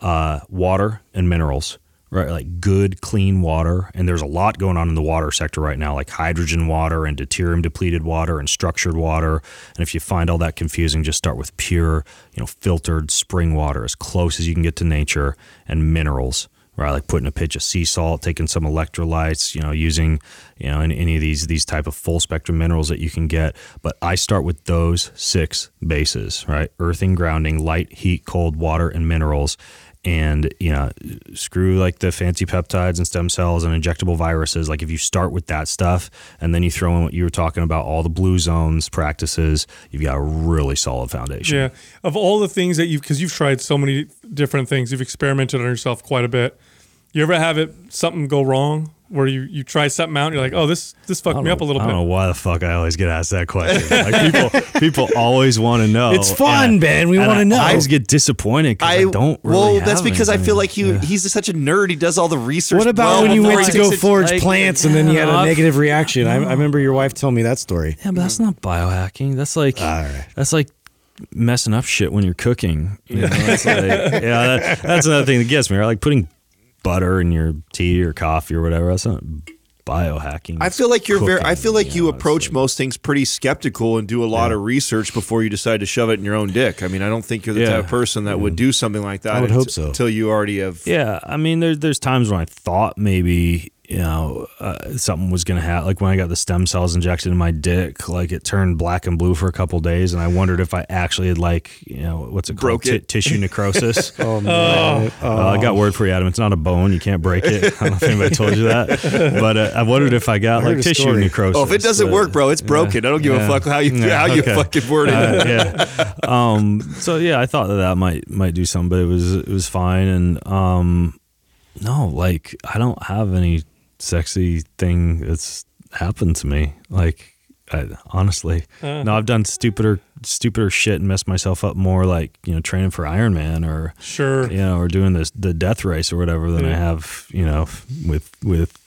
uh, water and minerals, right? Like good, clean water. And there's a lot going on in the water sector right now, like hydrogen water and deuterium depleted water and structured water. And if you find all that confusing, just start with pure, you know, filtered spring water as close as you can get to nature and minerals right? Like putting a pinch of sea salt, taking some electrolytes, you know, using, you know, any, any of these these type of full spectrum minerals that you can get. But I start with those six bases, right? Earthing, grounding, light, heat, cold, water, and minerals. And you know, screw like the fancy peptides and stem cells and injectable viruses. Like if you start with that stuff and then you throw in what you were talking about, all the blue zones practices, you've got a really solid foundation. Yeah. Of all the things that you've, because you've tried so many different things, you've experimented on yourself quite a bit. You ever have it something go wrong where you you try something out and you're like, oh, this this fucked me don't up a little I bit. don't know why the fuck I always get asked that question. Like people, people always want to know. It's fun, and- Ben. We want to know. I always get disappointed because I, don't. Really well, have that's because I feel like he Yeah. he's such a nerd. He does all the research. What about well when you went to go takes it- forage like, plants and then you had a negative reaction? I, I remember your wife telling me that story. Yeah, but that's not biohacking. That's like All right. that's like messing up shit when you're cooking. You know, it's like, yeah, that, that's another thing that gets me. Right? Like putting butter in your tea or coffee or whatever. That's not biohacking. I feel like you're very. I feel like you know, it's approach most things pretty skeptical and do a lot of research before you decide to shove it in your own dick. I mean, I don't think you're the Yeah. type of person that would do something like that. I would unt- hope so. Until you already have. Yeah, I mean, there's there's times when I thought maybe you know uh, something was gonna happen. Like when I got the stem cells injected in my dick, like it turned black and blue for a couple days, and I wondered if I actually had like you know what's it Broke called it. tissue necrosis. Oh man. Uh, I got word for you, Adam. It's not a bone. You can't break it. I don't know if anybody told you that, but uh, I wondered if I got heard like tissue story. necrosis. Oh, if it doesn't but- work, bro, it's broken. I don't give Yeah. a fuck how you Yeah, how you fucking word it. Uh, yeah. Um, so yeah, I thought that that might might do something, but it was it was fine. And um, no, like I don't have any sexy thing that's happened to me. Like I, honestly, no, I've done stupider stupider shit and messed myself up more. Like you know, training for Ironman or Sure. you know, or doing this the death race or whatever than I have you know with with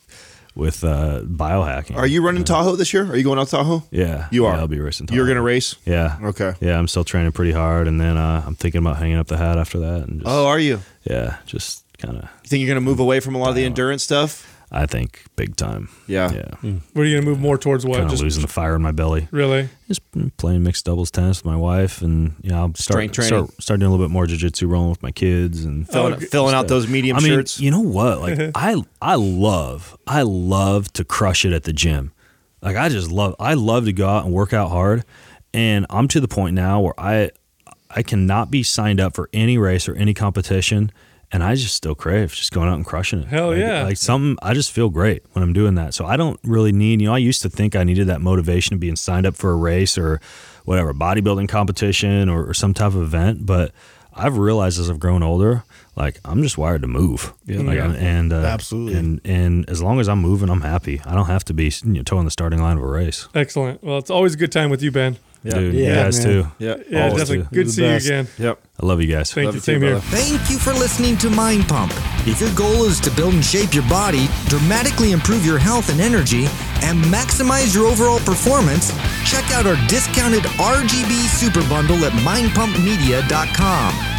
with uh, biohacking. Are you running Tahoe this year? Are you going out Tahoe? Yeah, You yeah, are. I'll be racing. You're gonna race. Yeah. Okay. Yeah, I'm still training pretty hard, and then uh, I'm thinking about hanging up the hat after that. And just, Oh, are you? yeah, just kind of. You think you're gonna move away from a lot of the endurance stuff? I think big time. Yeah. Yeah, hmm. What are you gonna move more towards? What? kind of Just losing the fire in my belly. really? Just playing mixed doubles tennis with my wife, and you know, I'll start Strength training. start, start doing a little bit more jujitsu rolling with my kids, and Filling, Oh, g- filling out those medium I mean, shirts. you know what? Like I I love I love to crush it at the gym. Like I just love I love to go out and work out hard. And I'm to the point now where I I cannot be signed up for any race or any competition and I just still crave just going out and crushing it. Hell Like- yeah. Like something I just feel great when I'm doing that. So I don't really need, you know, I used to think I needed that motivation of being signed up for a race or whatever, bodybuilding competition or, or some type of event, but I've realized as I've grown older, like I'm just wired to move. Like, Yeah. and uh, Absolutely. And and as long as I'm moving, I'm happy. I don't have to be you know, toe on the starting line of a race. Excellent. Well, it's always a good time with you, Ben. Dude, you Yeah, guys man. too. yeah. Yeah, Always definitely. do. Good to the see you again. Yep. I love you guys. Thank Love you. you Same here. Thank you for listening to Mind Pump. If your goal is to build and shape your body, dramatically improve your health and energy, and maximize your overall performance, check out our discounted RGB Super Bundle at mindpumpmedia.com.